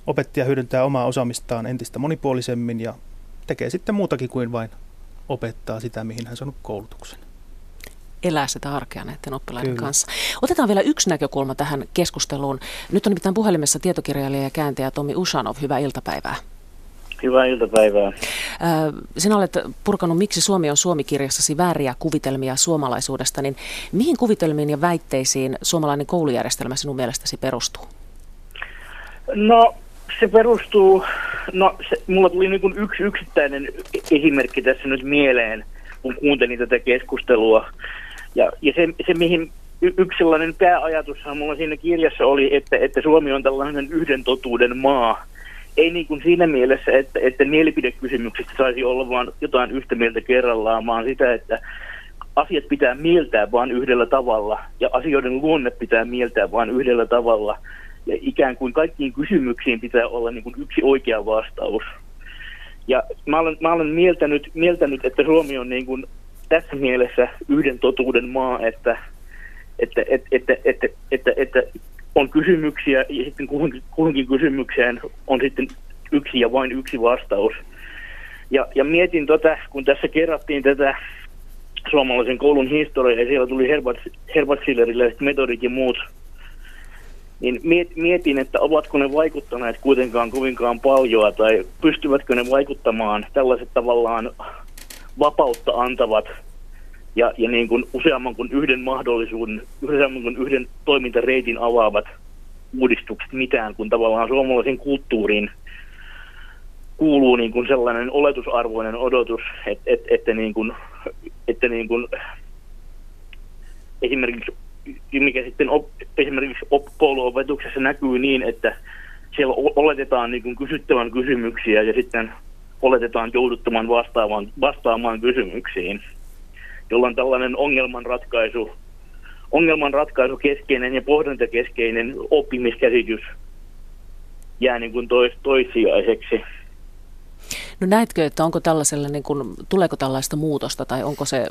Speaker 4: Opettaja hyödyntää omaa osaamistaan entistä monipuolisemmin ja tekee sitten muutakin kuin vain opettaa sitä, mihin hän saanut koulutuksen
Speaker 2: elää sitä arkea näiden oppilaiden Kyllä. kanssa. Otetaan vielä yksi näkökulma tähän keskusteluun. Nyt on nimittäin puhelimessa tietokirjailija ja kääntäjä Tomi Ushanov. Hyvää iltapäivää.
Speaker 6: Hyvää iltapäivää.
Speaker 2: Sinä olet purkanut Miksi Suomi on Suomi-kirjassasi vääriä kuvitelmia suomalaisuudesta, niin mihin kuvitelmiin ja väitteisiin suomalainen koulujärjestelmä sinun mielestäsi perustuu?
Speaker 6: No se perustuu, no se, mulla tuli niin kuin yksi yksittäinen esimerkki tässä nyt mieleen, kun kuuntelin tätä keskustelua. Ja, ja se, se mihin y- yksi sellainen pääajatushan mulla siinä kirjassa oli, että, että Suomi on tällainen yhden totuuden maa ei niin kuin siinä mielessä, että, että mielipidekysymyksistä saisi olla vain jotain yhtä mieltä kerrallaan, vaan sitä, että asiat pitää mieltää vain yhdellä tavalla ja asioiden luonne pitää mieltää vain yhdellä tavalla. Ja ikään kuin kaikkiin kysymyksiin pitää olla niin kuin yksi oikea vastaus. Ja mä olen, mä olen mieltänyt, mieltänyt, että Suomi on niin kuin tässä mielessä yhden totuuden maa, että, että, että, että, että, että, että on kysymyksiä ja sitten kuhunkin, kysymykseen on sitten yksi ja vain yksi vastaus. Ja, ja mietin tota, kun tässä kerrattiin tätä suomalaisen koulun historiaa ja siellä tuli Schillerille metodit ja muut, niin mietin, että ovatko ne vaikuttaneet kuitenkaan kovinkaan paljon tai pystyvätkö ne vaikuttamaan tällaiset tavallaan vapautta antavat ja, ja niin kuin useamman kuin yhden mahdollisuuden, useamman kuin yhden toimintareitin avaavat uudistukset mitään, kun tavallaan suomalaisen kulttuuriin kuuluu niin kuin sellainen oletusarvoinen odotus, että, että, että, niin kuin, että niin kuin esimerkiksi mikä sitten op, esimerkiksi op, kouluopetuksessa näkyy niin, että siellä oletetaan niin kuin kysyttävän kysymyksiä ja sitten oletetaan jouduttamaan vastaamaan, vastaamaan kysymyksiin jolloin tällainen ongelmanratkaisu, ongelmanratkaisu keskeinen ja pohdintakeskeinen oppimiskäsitys jää niin kuin tois, toissijaiseksi.
Speaker 2: No näetkö, että onko tällaisella, niin kuin, tuleeko tällaista muutosta tai onko se,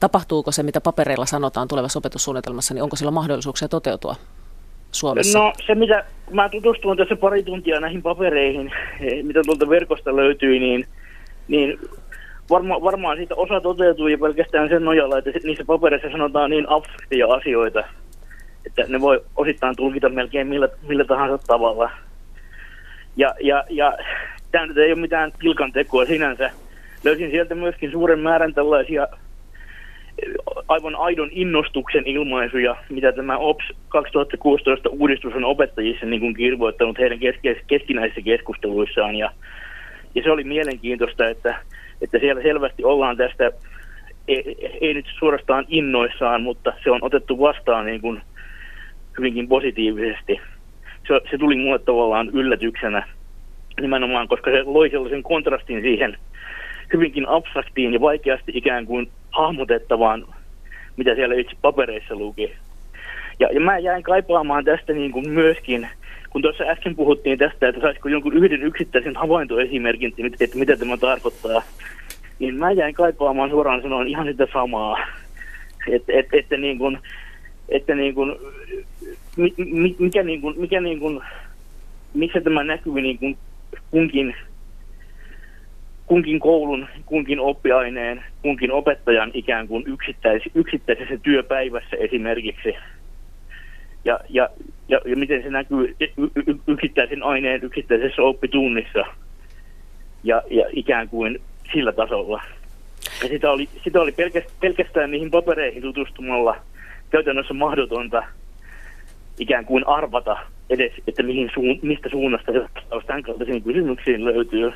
Speaker 2: tapahtuuko se, mitä papereilla sanotaan tulevassa opetussuunnitelmassa, niin onko sillä mahdollisuuksia toteutua Suomessa?
Speaker 6: No se, mitä mä tutustuin tässä pari tuntia näihin papereihin, mitä tuolta verkosta löytyi, niin, niin varma, varmaan siitä osa toteutuu ja pelkästään sen nojalla, että niissä papereissa sanotaan niin abstraktia asioita, että ne voi osittain tulkita melkein millä, millä tahansa tavalla. Ja, ja, ja tämä nyt ei ole mitään pilkan tekoa sinänsä. Löysin sieltä myöskin suuren määrän tällaisia aivan aidon innostuksen ilmaisuja, mitä tämä OPS 2016 uudistus on opettajissa niin kuin kirvoittanut heidän keskinäisissä keskusteluissaan. Ja, ja se oli mielenkiintoista, että että siellä selvästi ollaan tästä, ei, ei nyt suorastaan innoissaan, mutta se on otettu vastaan niin kuin hyvinkin positiivisesti. Se, se tuli mulle tavallaan yllätyksenä nimenomaan, koska se loi sellaisen kontrastin siihen hyvinkin abstraktiin ja vaikeasti ikään kuin hahmotettavaan mitä siellä itse papereissa luki. Ja, ja mä jäin kaipaamaan tästä niin kuin myöskin, kun tuossa äsken puhuttiin tästä, että saisiko jonkun yhden yksittäisen havaintoesimerkin, että, mitä tämä tarkoittaa, niin mä jäin kaipaamaan suoraan sanoen ihan sitä samaa. Että et, että niin kuin, että niin kuin, mikä, niin kuin, mikä niin kuin, missä tämä näkyy niin kuin kunkin, kunkin koulun, kunkin oppiaineen, kunkin opettajan ikään kuin yksittäis, yksittäisessä työpäivässä esimerkiksi. Ja, ja, ja, ja miten se näkyy yksittäisen aineen yksittäisessä oppitunnissa ja, ja ikään kuin sillä tasolla. Ja sitä oli, sitä oli pelkästään, niihin papereihin tutustumalla käytännössä mahdotonta ikään kuin arvata edes, että mihin suun, mistä suunnasta vastaus tämän kaltaisiin kysymyksiin löytyy.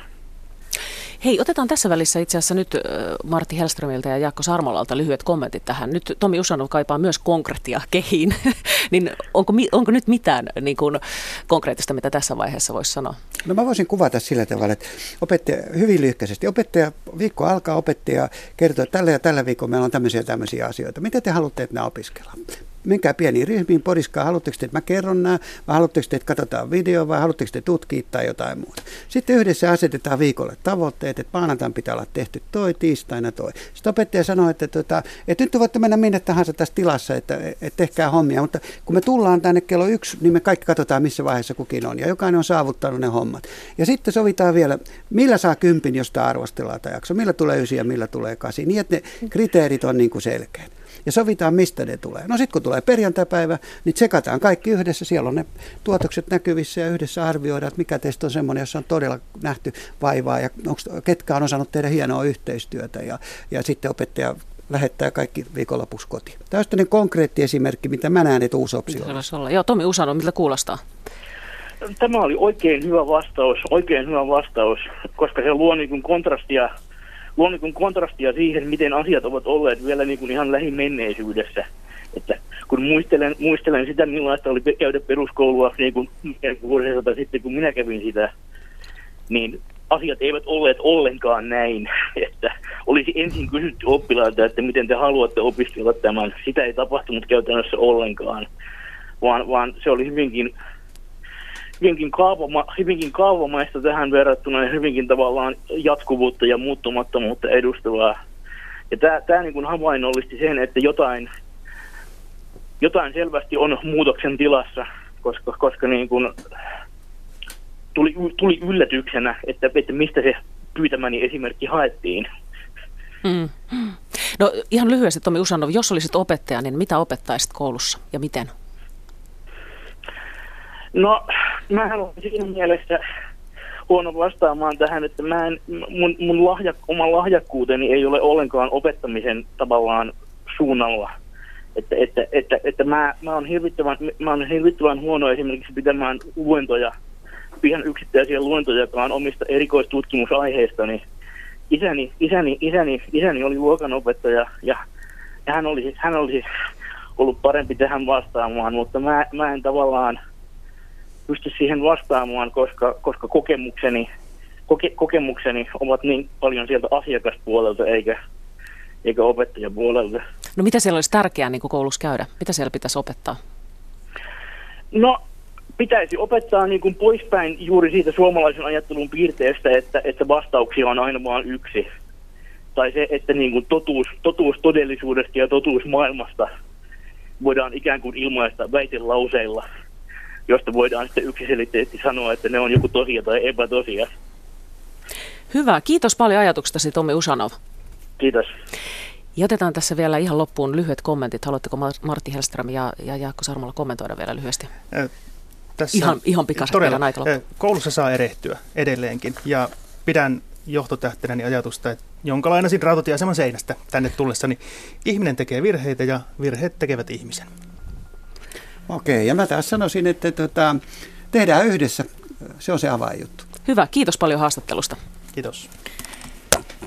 Speaker 2: Hei, otetaan tässä välissä itse asiassa nyt Martti Hellströmiltä ja Jaakko Sarmolalta lyhyet kommentit tähän. Nyt Tomi Usanov kaipaa myös konkreettia kehiin. niin onko, onko nyt mitään niin kuin, konkreettista, mitä tässä vaiheessa voisi sanoa?
Speaker 3: No mä voisin kuvata sillä tavalla, että opettaja, hyvin lyhkäisesti, opettaja, viikko alkaa, opettaja kertoo, että tällä ja tällä viikolla meillä on tämmöisiä tämmöisiä asioita. Mitä te haluatte, että nämä opiskellaan? Menkää pieniin ryhmiin, poriskaa, haluatteko te, että mä kerron nämä, vai haluatteko te, että katsotaan video, vai haluatteko te tutkia tai jotain muuta. Sitten yhdessä asetetaan viikolle tavoitteet, että maanantaina pitää olla tehty toi, tiistaina toi. Sitten opettaja sanoo, että, tota, että nyt voitte mennä minne tahansa tässä tilassa, että, että tehkää hommia, mutta kun me tullaan tänne kello yksi, niin me kaikki katsotaan, missä vaiheessa kukin on, ja jokainen on saavuttanut ne hommat. Ja sitten sovitaan vielä, millä saa kympin, jos tämä arvostellaan tai jakso, millä tulee ysi ja millä tulee kasi, niin että ne kriteerit on niin kuin selkeät ja sovitaan, mistä ne tulee. No sitten kun tulee perjantaipäivä, niin tsekataan kaikki yhdessä. Siellä on ne tuotokset näkyvissä ja yhdessä arvioidaan, että mikä teistä on semmoinen, jossa on todella nähty vaivaa ja onko, ketkä on osannut tehdä hienoa yhteistyötä ja, ja sitten opettaja lähettää kaikki viikonlopuksi kotiin. Tämä on konkreetti esimerkki, mitä mä näen, että uusi opsio
Speaker 2: on. Joo, Tomi Usano, miltä kuulostaa?
Speaker 6: Tämä oli oikein hyvä vastaus, oikein hyvä vastaus, koska se luo niin kontrastia luo niin kontrastia siihen, miten asiat ovat olleet vielä niin kuin ihan lähimenneisyydessä. Että kun muistelen, muistelen sitä, millaista oli käydä peruskoulua niin kuin vuosisata sitten, kun minä kävin sitä, niin asiat eivät olleet ollenkaan näin, että olisi ensin kysytty oppilailta, että miten te haluatte opiskella tämän. Sitä ei tapahtunut käytännössä ollenkaan, vaan, vaan se oli hyvinkin hyvinkin, kaavama, hyvinkin kaavamaista tähän verrattuna ja hyvinkin tavallaan jatkuvuutta ja muuttumattomuutta edustavaa. Ja tämä, tämä niin kuin havainnollisti sen, että jotain, jotain selvästi on muutoksen tilassa, koska, koska niin kuin tuli, tuli yllätyksenä, että, että mistä se pyytämäni esimerkki haettiin. Mm.
Speaker 2: No ihan lyhyesti Tomi Usanov, jos olisit opettaja, niin mitä opettaisit koulussa ja miten?
Speaker 6: No, mä olen siinä mielessä huono vastaamaan tähän, että mä en, mun, mun lahja, oma lahjakkuuteni ei ole ollenkaan opettamisen tavallaan suunnalla. Että, että, että, että mä, mä, oon hirvittävän, mä oon hirvittävän huono esimerkiksi pitämään luentoja, ihan yksittäisiä luentojakaan omista erikoistutkimusaiheistani. Isäni, isäni, isäni, isäni oli luokanopettaja ja, ja hän, olisi, hän olisi ollut parempi tähän vastaamaan, mutta mä, mä en tavallaan – pysty siihen vastaamaan, koska, koska kokemukseni, koke, kokemukseni ovat niin paljon sieltä asiakaspuolelta eikä, eikä opettajapuolelta.
Speaker 2: No mitä siellä olisi tärkeää niin koulussa käydä? Mitä siellä pitäisi opettaa?
Speaker 6: No pitäisi opettaa niin kuin poispäin juuri siitä suomalaisen ajattelun piirteestä, että, että vastauksia on aina vain yksi. Tai se, että niin kuin totuus, totuus todellisuudesta ja totuus maailmasta voidaan ikään kuin ilmaista väitelauseilla – josta voidaan sitten yksiselitteisesti sanoa, että ne on joku tosia tai epätosia.
Speaker 2: Hyvä. Kiitos paljon ajatuksestasi Tommi Usanov.
Speaker 6: Kiitos.
Speaker 2: Jätetään tässä vielä ihan loppuun lyhyet kommentit. Haluatteko Martti Hellström ja, ja Jaakko Sarmala kommentoida vielä lyhyesti? Äh, tässä ihan, ihan pikaisesti todella, vielä aika loppuun.
Speaker 4: Koulussa saa erehtyä edelleenkin ja pidän johtotähtenäni ajatusta, että jonka lainasin rautatieaseman seinästä tänne tullessani. Ihminen tekee virheitä ja virheet tekevät ihmisen.
Speaker 3: Okei, ja mä taas sanoisin, että tota, tehdään yhdessä. Se on se avainjuttu.
Speaker 2: Hyvä, kiitos paljon haastattelusta.
Speaker 4: Kiitos.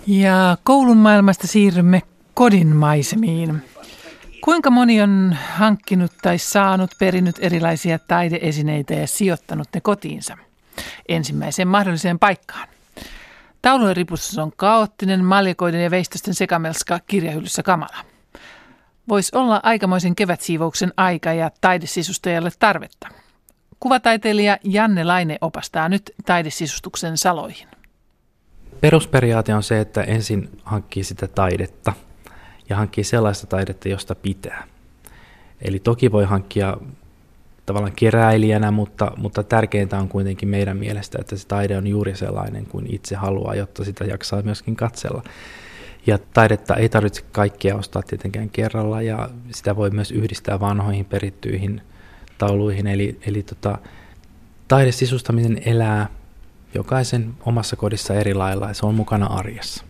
Speaker 1: Ja koulun maailmasta siirrymme kodin maisemiin. Kuinka moni on hankkinut tai saanut perinnyt erilaisia taideesineitä ja sijoittanut ne kotiinsa? Ensimmäiseen mahdolliseen paikkaan. Taulujen ripussa on kaoottinen, maljakoiden ja veistösten sekamelska kirjahyllyssä kamala. Voisi olla aikamoisen kevätsiivouksen aika ja taidesisustajalle tarvetta. Kuvataiteilija Janne Laine opastaa nyt taidesisustuksen saloihin.
Speaker 7: Perusperiaate on se, että ensin hankkii sitä taidetta ja hankkii sellaista taidetta, josta pitää. Eli toki voi hankkia tavallaan keräilijänä, mutta, mutta tärkeintä on kuitenkin meidän mielestä, että se taide on juuri sellainen kuin itse haluaa, jotta sitä jaksaa myöskin katsella. Ja taidetta ei tarvitse kaikkea ostaa tietenkään kerralla ja sitä voi myös yhdistää vanhoihin perittyihin tauluihin. Eli, eli tota, taidesisustaminen elää jokaisen omassa kodissa eri lailla ja se on mukana arjessa.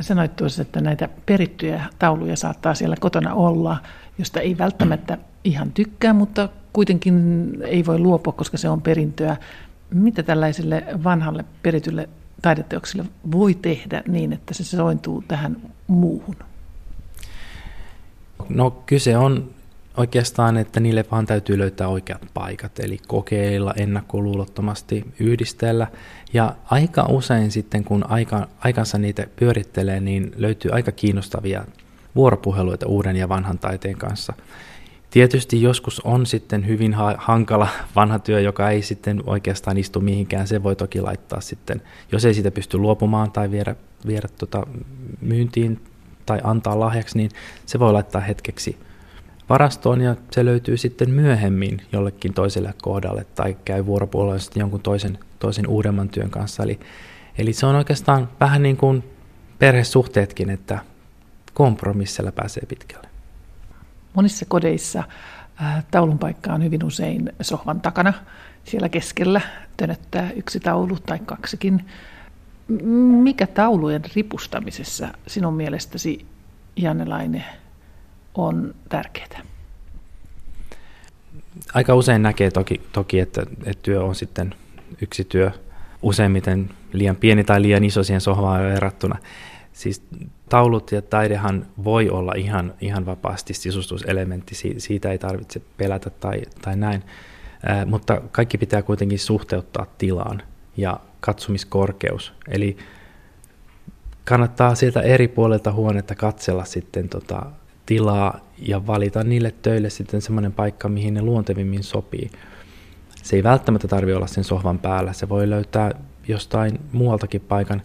Speaker 1: Sanoit tuossa, että näitä perittyjä tauluja saattaa siellä kotona olla, josta ei välttämättä ihan tykkää, mutta kuitenkin ei voi luopua, koska se on perintöä. Mitä tällaiselle vanhalle peritylle taideteokselle voi tehdä niin, että se sointuu tähän muuhun?
Speaker 7: No kyse on oikeastaan, että niille vaan täytyy löytää oikeat paikat, eli kokeilla ennakkoluulottomasti, yhdistellä. Ja aika usein sitten, kun aika, aikansa niitä pyörittelee, niin löytyy aika kiinnostavia vuoropuheluita uuden ja vanhan taiteen kanssa. Tietysti joskus on sitten hyvin hankala vanha työ, joka ei sitten oikeastaan istu mihinkään. Se voi toki laittaa sitten, jos ei siitä pysty luopumaan tai viedä, viedä tota myyntiin tai antaa lahjaksi, niin se voi laittaa hetkeksi varastoon ja se löytyy sitten myöhemmin jollekin toiselle kohdalle tai käy vuoropuolella sitten jonkun toisen, toisen uudemman työn kanssa. Eli, eli se on oikeastaan vähän niin kuin perhesuhteetkin, että kompromissilla pääsee pitkälle.
Speaker 1: Monissa kodeissa taulun paikka on hyvin usein sohvan takana. Siellä keskellä tönöttää yksi taulu tai kaksikin. Mikä taulujen ripustamisessa sinun mielestäsi, Janne Laine, on tärkeää?
Speaker 7: Aika usein näkee toki, toki että, että työ on sitten yksi työ, useimmiten liian pieni tai liian iso siihen sohvaan verrattuna. Siis taulut ja taidehan voi olla ihan, ihan vapaasti sisustuselementti, siitä ei tarvitse pelätä tai, tai näin, Ää, mutta kaikki pitää kuitenkin suhteuttaa tilaan ja katsomiskorkeus. Eli kannattaa sieltä eri puolelta huonetta katsella sitten tota tilaa ja valita niille töille sitten semmoinen paikka, mihin ne luontevimmin sopii. Se ei välttämättä tarvitse olla sen sohvan päällä, se voi löytää jostain muualtakin paikan.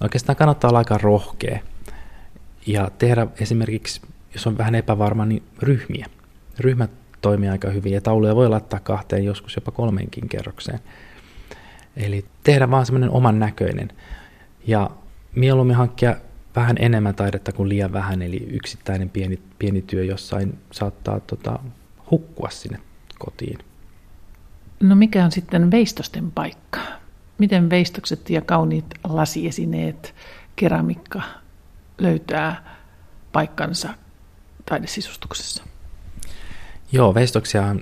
Speaker 7: Oikeastaan kannattaa olla aika rohkea ja tehdä esimerkiksi, jos on vähän epävarma, niin ryhmiä. Ryhmät toimii aika hyvin ja tauluja voi laittaa kahteen, joskus jopa kolmeenkin kerrokseen. Eli tehdä vaan semmoinen oman näköinen. Ja mieluummin hankkia vähän enemmän taidetta kuin liian vähän, eli yksittäinen pieni, pieni työ jossain saattaa tota, hukkua sinne kotiin.
Speaker 1: No mikä on sitten veistosten paikka? Miten veistokset ja kauniit lasiesineet, keramikka löytää paikkansa taidesisustuksessa?
Speaker 7: Joo, veistoksia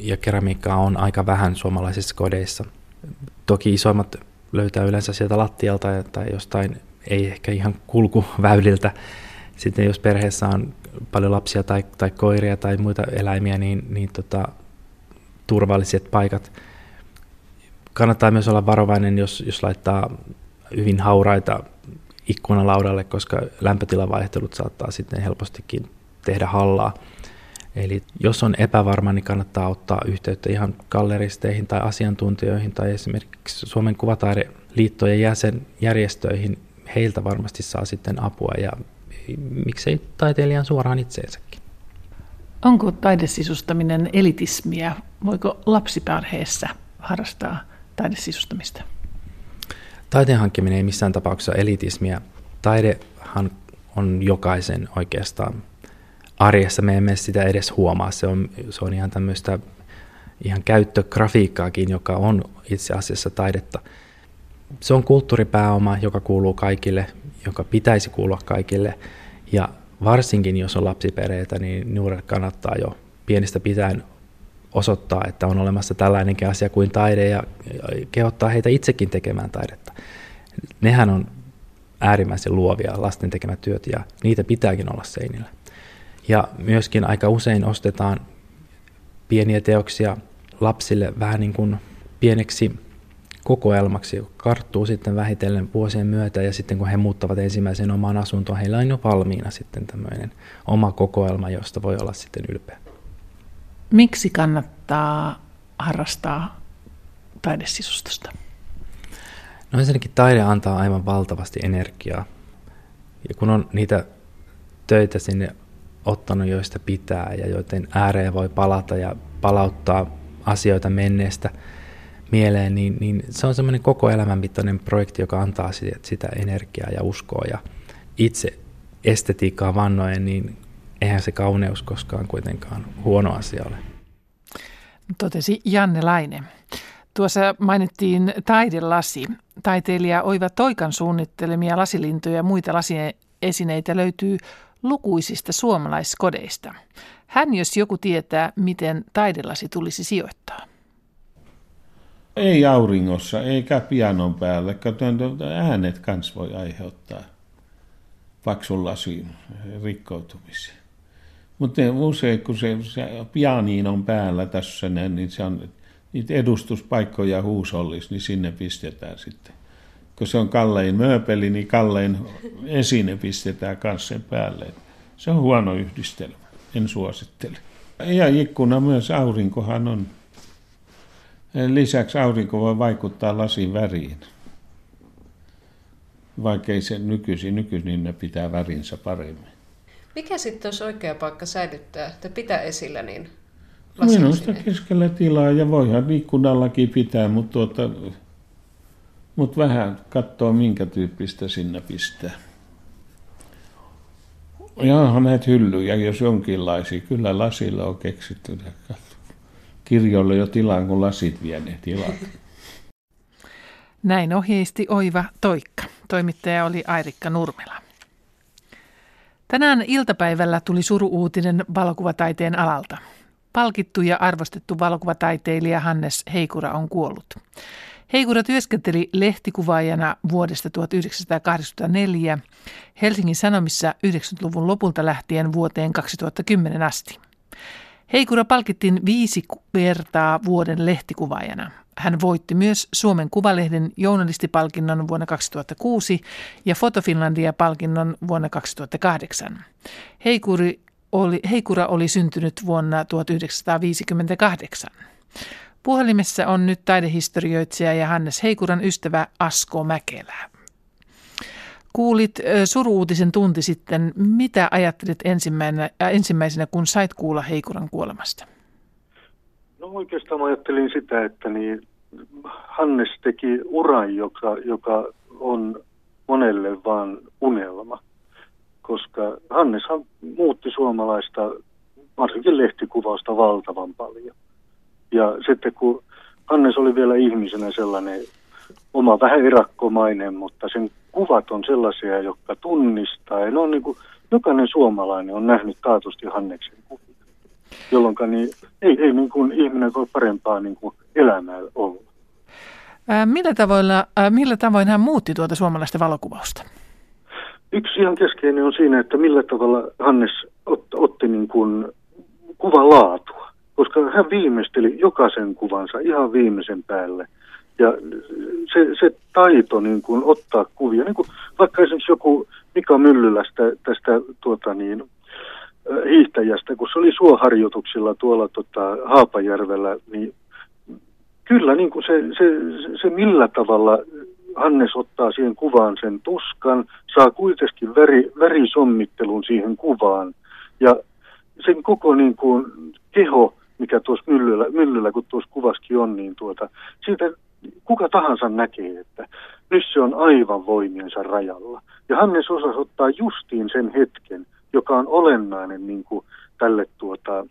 Speaker 7: ja keramiikkaa on aika vähän suomalaisissa kodeissa. Toki isoimmat löytää yleensä sieltä lattialta tai jostain ei ehkä ihan kulkuväyliltä. Sitten jos perheessä on paljon lapsia tai, tai koiria tai muita eläimiä, niin, niin tota, turvalliset paikat. Kannattaa myös olla varovainen, jos, jos laittaa hyvin hauraita ikkunalaudalle, koska lämpötilavaihtelut saattaa sitten helpostikin tehdä hallaa. Eli jos on epävarma, niin kannattaa ottaa yhteyttä ihan galleristeihin tai asiantuntijoihin tai esimerkiksi Suomen kuvataideliittojen jäsenjärjestöihin, heiltä varmasti saa sitten apua ja miksei taiteilijan suoraan itseensäkin.
Speaker 1: Onko taidesisustaminen elitismiä? Voiko lapsiperheessä harrastaa taidesisustamista?
Speaker 7: Taiteen hankkiminen ei missään tapauksessa elitismiä. Taidehan on jokaisen oikeastaan arjessa. Me emme sitä edes huomaa. Se on, se on ihan tämmöistä ihan käyttögrafiikkaakin, joka on itse asiassa taidetta se on kulttuuripääoma, joka kuuluu kaikille, joka pitäisi kuulua kaikille. Ja varsinkin jos on lapsiperheitä, niin nuoret kannattaa jo pienestä pitäen osoittaa, että on olemassa tällainenkin asia kuin taide ja kehottaa heitä itsekin tekemään taidetta. Nehän on äärimmäisen luovia lasten tekemät työt ja niitä pitääkin olla seinillä. Ja myöskin aika usein ostetaan pieniä teoksia lapsille vähän niin kuin pieneksi kokoelmaksi, karttuu sitten vähitellen vuosien myötä ja sitten kun he muuttavat ensimmäiseen omaan asuntoon, heillä on jo valmiina sitten tämmöinen oma kokoelma, josta voi olla sitten ylpeä.
Speaker 1: Miksi kannattaa harrastaa taidesisustusta?
Speaker 7: No ensinnäkin taide antaa aivan valtavasti energiaa. Ja kun on niitä töitä sinne ottanut, joista pitää ja joiden ääreen voi palata ja palauttaa asioita menneestä mieleen, niin, niin se on semmoinen koko elämän mittainen projekti, joka antaa sitä, sitä energiaa ja uskoa. Ja itse estetiikkaa vannoen, niin eihän se kauneus koskaan kuitenkaan huono asia ole.
Speaker 1: Totesi Janne Laine. Tuossa mainittiin taidelasi. Taiteilija Oiva Toikan suunnittelemia lasilintoja ja muita lasiesineitä löytyy lukuisista suomalaiskodeista. Hän, jos joku tietää, miten taidelasi tulisi sijoittaa.
Speaker 8: Ei auringossa, eikä pianon päällä. Äänet kans voi aiheuttaa paksun lasin rikkoutumisen. Mutta usein, kun se, se pianiin on päällä tässä, niin se on niitä edustuspaikkoja huusollis, niin sinne pistetään sitten. Kun se on kallein mööpeli, niin kallein esine pistetään kanssa sen päälle. Se on huono yhdistelmä, en suosittele. Ja ikkuna myös aurinkohan on. Lisäksi aurinko voi vaikuttaa lasin väriin. Vaikkei se nykyisin, nykyisin ne pitää värinsä paremmin.
Speaker 9: Mikä sitten olisi oikea paikka säilyttää tai pitää esillä niin
Speaker 8: Minusta keskellä tilaa ja voihan ikkunallakin pitää, mutta, tuota, mutta vähän katsoa minkä tyyppistä sinne pistää. Ja onhan näitä hyllyjä, jos jonkinlaisia. Kyllä lasilla on keksitty. Kirjoille jo tilaan, kun lasit vie ne tilat.
Speaker 1: Näin ohjeisti Oiva Toikka. Toimittaja oli Airikka Nurmela. Tänään iltapäivällä tuli suruuutinen valokuvataiteen alalta. Palkittu ja arvostettu valokuvataiteilija Hannes Heikura on kuollut. Heikura työskenteli lehtikuvaajana vuodesta 1984 Helsingin Sanomissa 90-luvun lopulta lähtien vuoteen 2010 asti. Heikura palkittiin viisi vertaa vuoden lehtikuvaajana. Hän voitti myös Suomen Kuvalehden journalistipalkinnon vuonna 2006 ja Fotofinlandia-palkinnon vuonna 2008. Heikuri oli, Heikura oli syntynyt vuonna 1958. Puhelimessa on nyt taidehistorioitsija ja Hannes Heikuran ystävä Asko Mäkelä. Kuulit suruuutisen tunti sitten. Mitä ajattelit ensimmäisenä, äh, ensimmäisenä, kun sait kuulla Heikuran kuolemasta?
Speaker 10: No oikeastaan ajattelin sitä, että niin Hannes teki uran, joka, joka on monelle vaan unelma koska Hanneshan muutti suomalaista, varsinkin lehtikuvausta valtavan paljon. Ja sitten kun Hannes oli vielä ihmisenä sellainen oma vähän erakkomainen, mutta sen kuvat on sellaisia, jotka tunnistaa. Ja ne on niin kuin, jokainen suomalainen on nähnyt taatusti Hanneksen kuvia, jolloin niin, ei, ei niin kuin ihminen voi parempaa niin kuin elämää olla.
Speaker 1: Ää, millä, tavoilla, ää, millä tavoin hän muutti tuota suomalaista valokuvausta?
Speaker 10: Yksi ihan keskeinen on siinä, että millä tavalla Hannes ot, otti niin kuin kuvan laatua, koska hän viimeisteli jokaisen kuvansa ihan viimeisen päälle. Ja se, se taito niin kuin ottaa kuvia, niin kuin vaikka esimerkiksi joku Mika Myllylästä tästä tuota niin, hiihtäjästä, kun se oli suoharjoituksilla tuolla tota, Haapajärvellä, niin kyllä niin kuin se, se, se millä tavalla Hannes ottaa siihen kuvaan sen tuskan, saa kuitenkin väri, värisommittelun siihen kuvaan. Ja sen koko niin kuin, keho, mikä tuossa myllyllä, myllyllä kun tuossa kuvaskin on, niin tuota, siitä kuka tahansa näkee, että nyt se on aivan voimiensa rajalla. Ja Hannes osasi ottaa justiin sen hetken, joka on olennainen niin kuin, tälle tuota,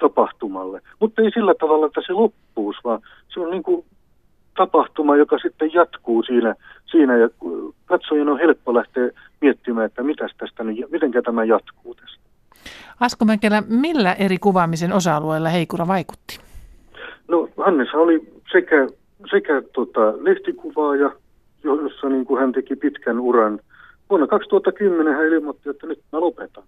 Speaker 10: tapahtumalle. Mutta ei sillä tavalla, että se loppuus, vaan se on niin kuin tapahtuma, joka sitten jatkuu siinä, siinä ja katsojen on helppo lähteä miettimään, että mitäs tästä nyt, miten tämä jatkuu tästä.
Speaker 1: Asko Mäkelä, millä eri kuvaamisen osa-alueilla Heikura vaikutti?
Speaker 10: No Hannes oli sekä, sekä tota, lehtikuvaaja, jossa niin kuin hän teki pitkän uran. Vuonna 2010 hän ilmoitti, että nyt mä lopetan.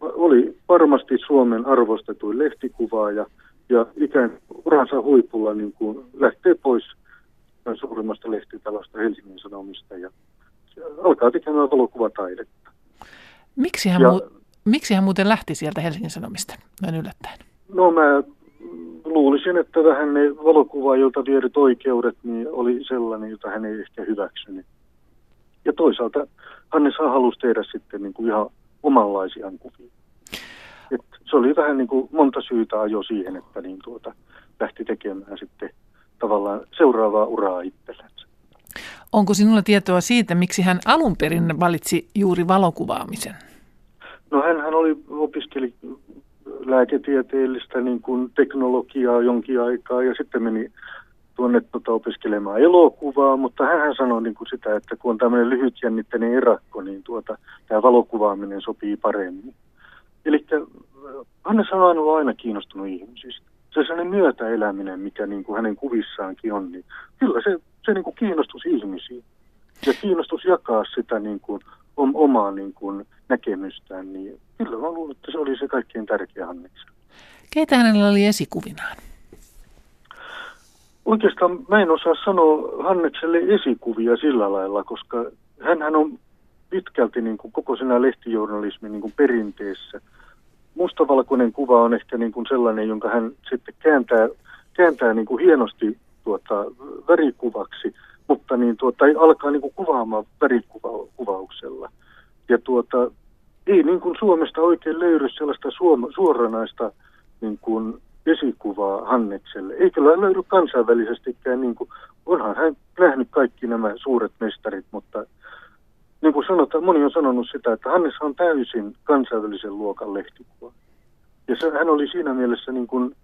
Speaker 10: Oli varmasti Suomen arvostetuin lehtikuvaaja ja ikään uransa huipulla niin kuin lähtee pois suurimmasta lehtitalosta Helsingin Sanomista ja alkaa tekemään valokuvataidetta.
Speaker 1: Miksi hän, ja, mu- miksi hän muuten lähti sieltä Helsingin Sanomista noin yllättäen?
Speaker 10: No mä luulisin, että vähän ne valokuvaajilta vierit oikeudet niin oli sellainen, jota hän ei ehkä hyväksynyt. Ja toisaalta Hannes halusi tehdä sitten niin kuin ihan omanlaisiaan kuvia. Et se oli vähän niin kuin monta syytä ajo siihen, että niin tuota, lähti tekemään sitten tavallaan seuraavaa uraa itsellensä.
Speaker 1: Onko sinulla tietoa siitä, miksi hän alun perin valitsi juuri valokuvaamisen?
Speaker 10: No hän oli, opiskeli lääketieteellistä niin kuin teknologiaa jonkin aikaa ja sitten meni tuonne tota, opiskelemaan elokuvaa, mutta hän sanoi niin kuin sitä, että kun on tämmöinen lyhytjännitteinen erakko, niin tuota, tämä valokuvaaminen sopii paremmin. Eli Hannes on ollut aina kiinnostunut ihmisistä. Se sellainen myötäeläminen, mikä niin kuin hänen kuvissaankin on, niin kyllä se, se niin kuin kiinnostus ihmisiin. Ja kiinnostus jakaa sitä niin kuin omaa niin kuin näkemystään, niin kyllä mä luulen, että se oli se kaikkein tärkeä Hanneksen.
Speaker 1: Keitä hänellä oli esikuvinaan?
Speaker 10: Oikeastaan mä en osaa sanoa Hannekselle esikuvia sillä lailla, koska hän on pitkälti niin kuin koko siinä lehtijournalismin niin kuin perinteessä. Mustavalkoinen kuva on ehkä niin kuin sellainen, jonka hän sitten kääntää, kääntää niin kuin hienosti tuota, värikuvaksi, mutta niin tuota, alkaa niin kuin kuvaamaan värikuvauksella. Ja tuota, ei niin kuin Suomesta oikein löydy sellaista suoma, suoranaista niin kuin esikuvaa Hannekselle. Ei kyllä löydy kansainvälisestikään, niin kuin, onhan hän nähnyt kaikki nämä suuret mestarit, mutta niin kuin sanotaan, moni on sanonut sitä, että Hannes on täysin kansainvälisen luokan lehtikuva. Ja se, hän oli siinä mielessä niin kuin,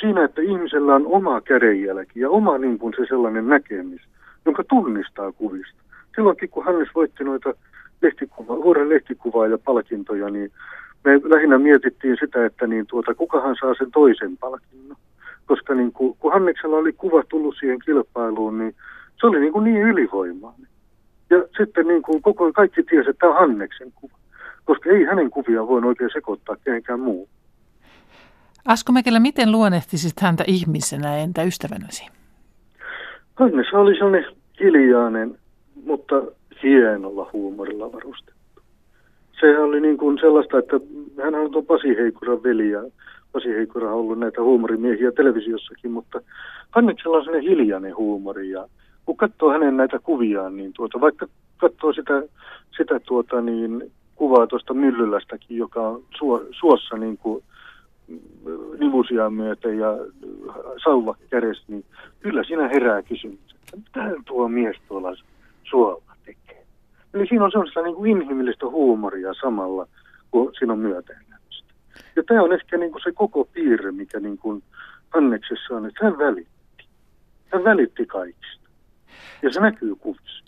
Speaker 10: siinä, että ihmisellä on oma kädenjälki ja oma niin kuin se sellainen näkemys, jonka tunnistaa kuvista. Silloinkin, kun Hannes voitti noita lehtikuva, vuoden lehtikuvaa ja palkintoja, niin me lähinnä mietittiin sitä, että niin tuota, kukahan saa sen toisen palkinnon. Koska niin kuin, kun Hanneksella oli kuva tullut siihen kilpailuun, niin se oli niin, kuin niin ylivoimainen. Ja sitten niin kuin koko, kaikki tiesi, että tämä on Hanneksen kuva. Koska ei hänen kuvia voi oikein sekoittaa kenenkään muu.
Speaker 1: Asko Mäkelä, miten luonnehtisit häntä ihmisenä entä ystävänäsi?
Speaker 10: Hannes oli sellainen hiljainen, mutta hienolla huumorilla varustettu. Se oli niin kuin sellaista, että hän on Pasi Heikuran veli ja Pasi Heikura on ollut näitä huumorimiehiä televisiossakin, mutta Hanneksella on sellainen hiljainen huumori ja kun katsoo hänen näitä kuviaan, niin tuota, vaikka katsoo sitä, sitä tuota, niin kuvaa tuosta Myllylästäkin, joka on suo, suossa niin kuin nivusia myöten ja sauva kädessä, niin kyllä siinä herää kysymys, että mitä tuo mies tuolla suolla. Eli siinä on sellaista niin kuin inhimillistä huumoria samalla, kun siinä on myötäelämistä. Ja tämä on ehkä niin kuin se koko piirre, mikä niin kuin Anneksessa on, että hän välitti. Hän välitti kaikista. Ja se näkyy kuvissa.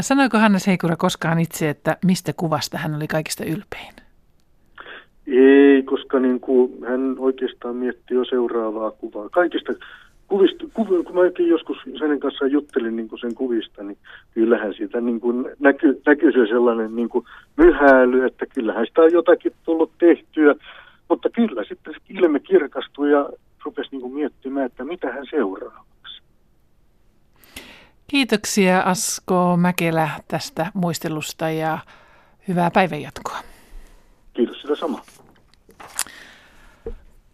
Speaker 1: Sanoiko Hannes Heikura koskaan itse, että mistä kuvasta hän oli kaikista ylpein?
Speaker 10: Ei, koska niin kuin hän oikeastaan mietti jo seuraavaa kuvaa. Kaikista kuvista, kuv, kun mäkin joskus sen kanssa juttelin niin kuin sen kuvista, niin kyllähän siitä niin kuin näkyy, näkyy se sellainen niin kuin myhäily, että kyllähän sitä on jotakin tullut tehtyä. Mutta kyllä sitten se ilme kirkastui ja rupesi niin kuin miettimään, että mitä hän seuraavaksi.
Speaker 1: Kiitoksia Asko Mäkelä tästä muistelusta ja hyvää päivänjatkoa.
Speaker 10: Kiitos sitä samaa.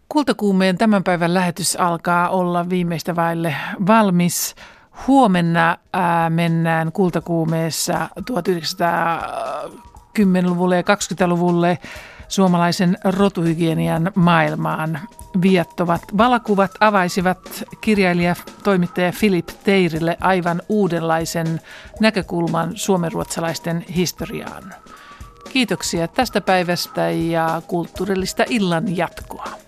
Speaker 1: Kultakuumeen tämän päivän lähetys alkaa olla viimeistä vaille valmis. Huomenna ää, mennään kultakuumeessa 1910-luvulle ja 20-luvulle suomalaisen rotuhygienian maailmaan. Viattovat valakuvat avaisivat kirjailija toimittaja Philip Teirille aivan uudenlaisen näkökulman suomenruotsalaisten historiaan. Kiitoksia tästä päivästä ja kulttuurillista illan jatkoa.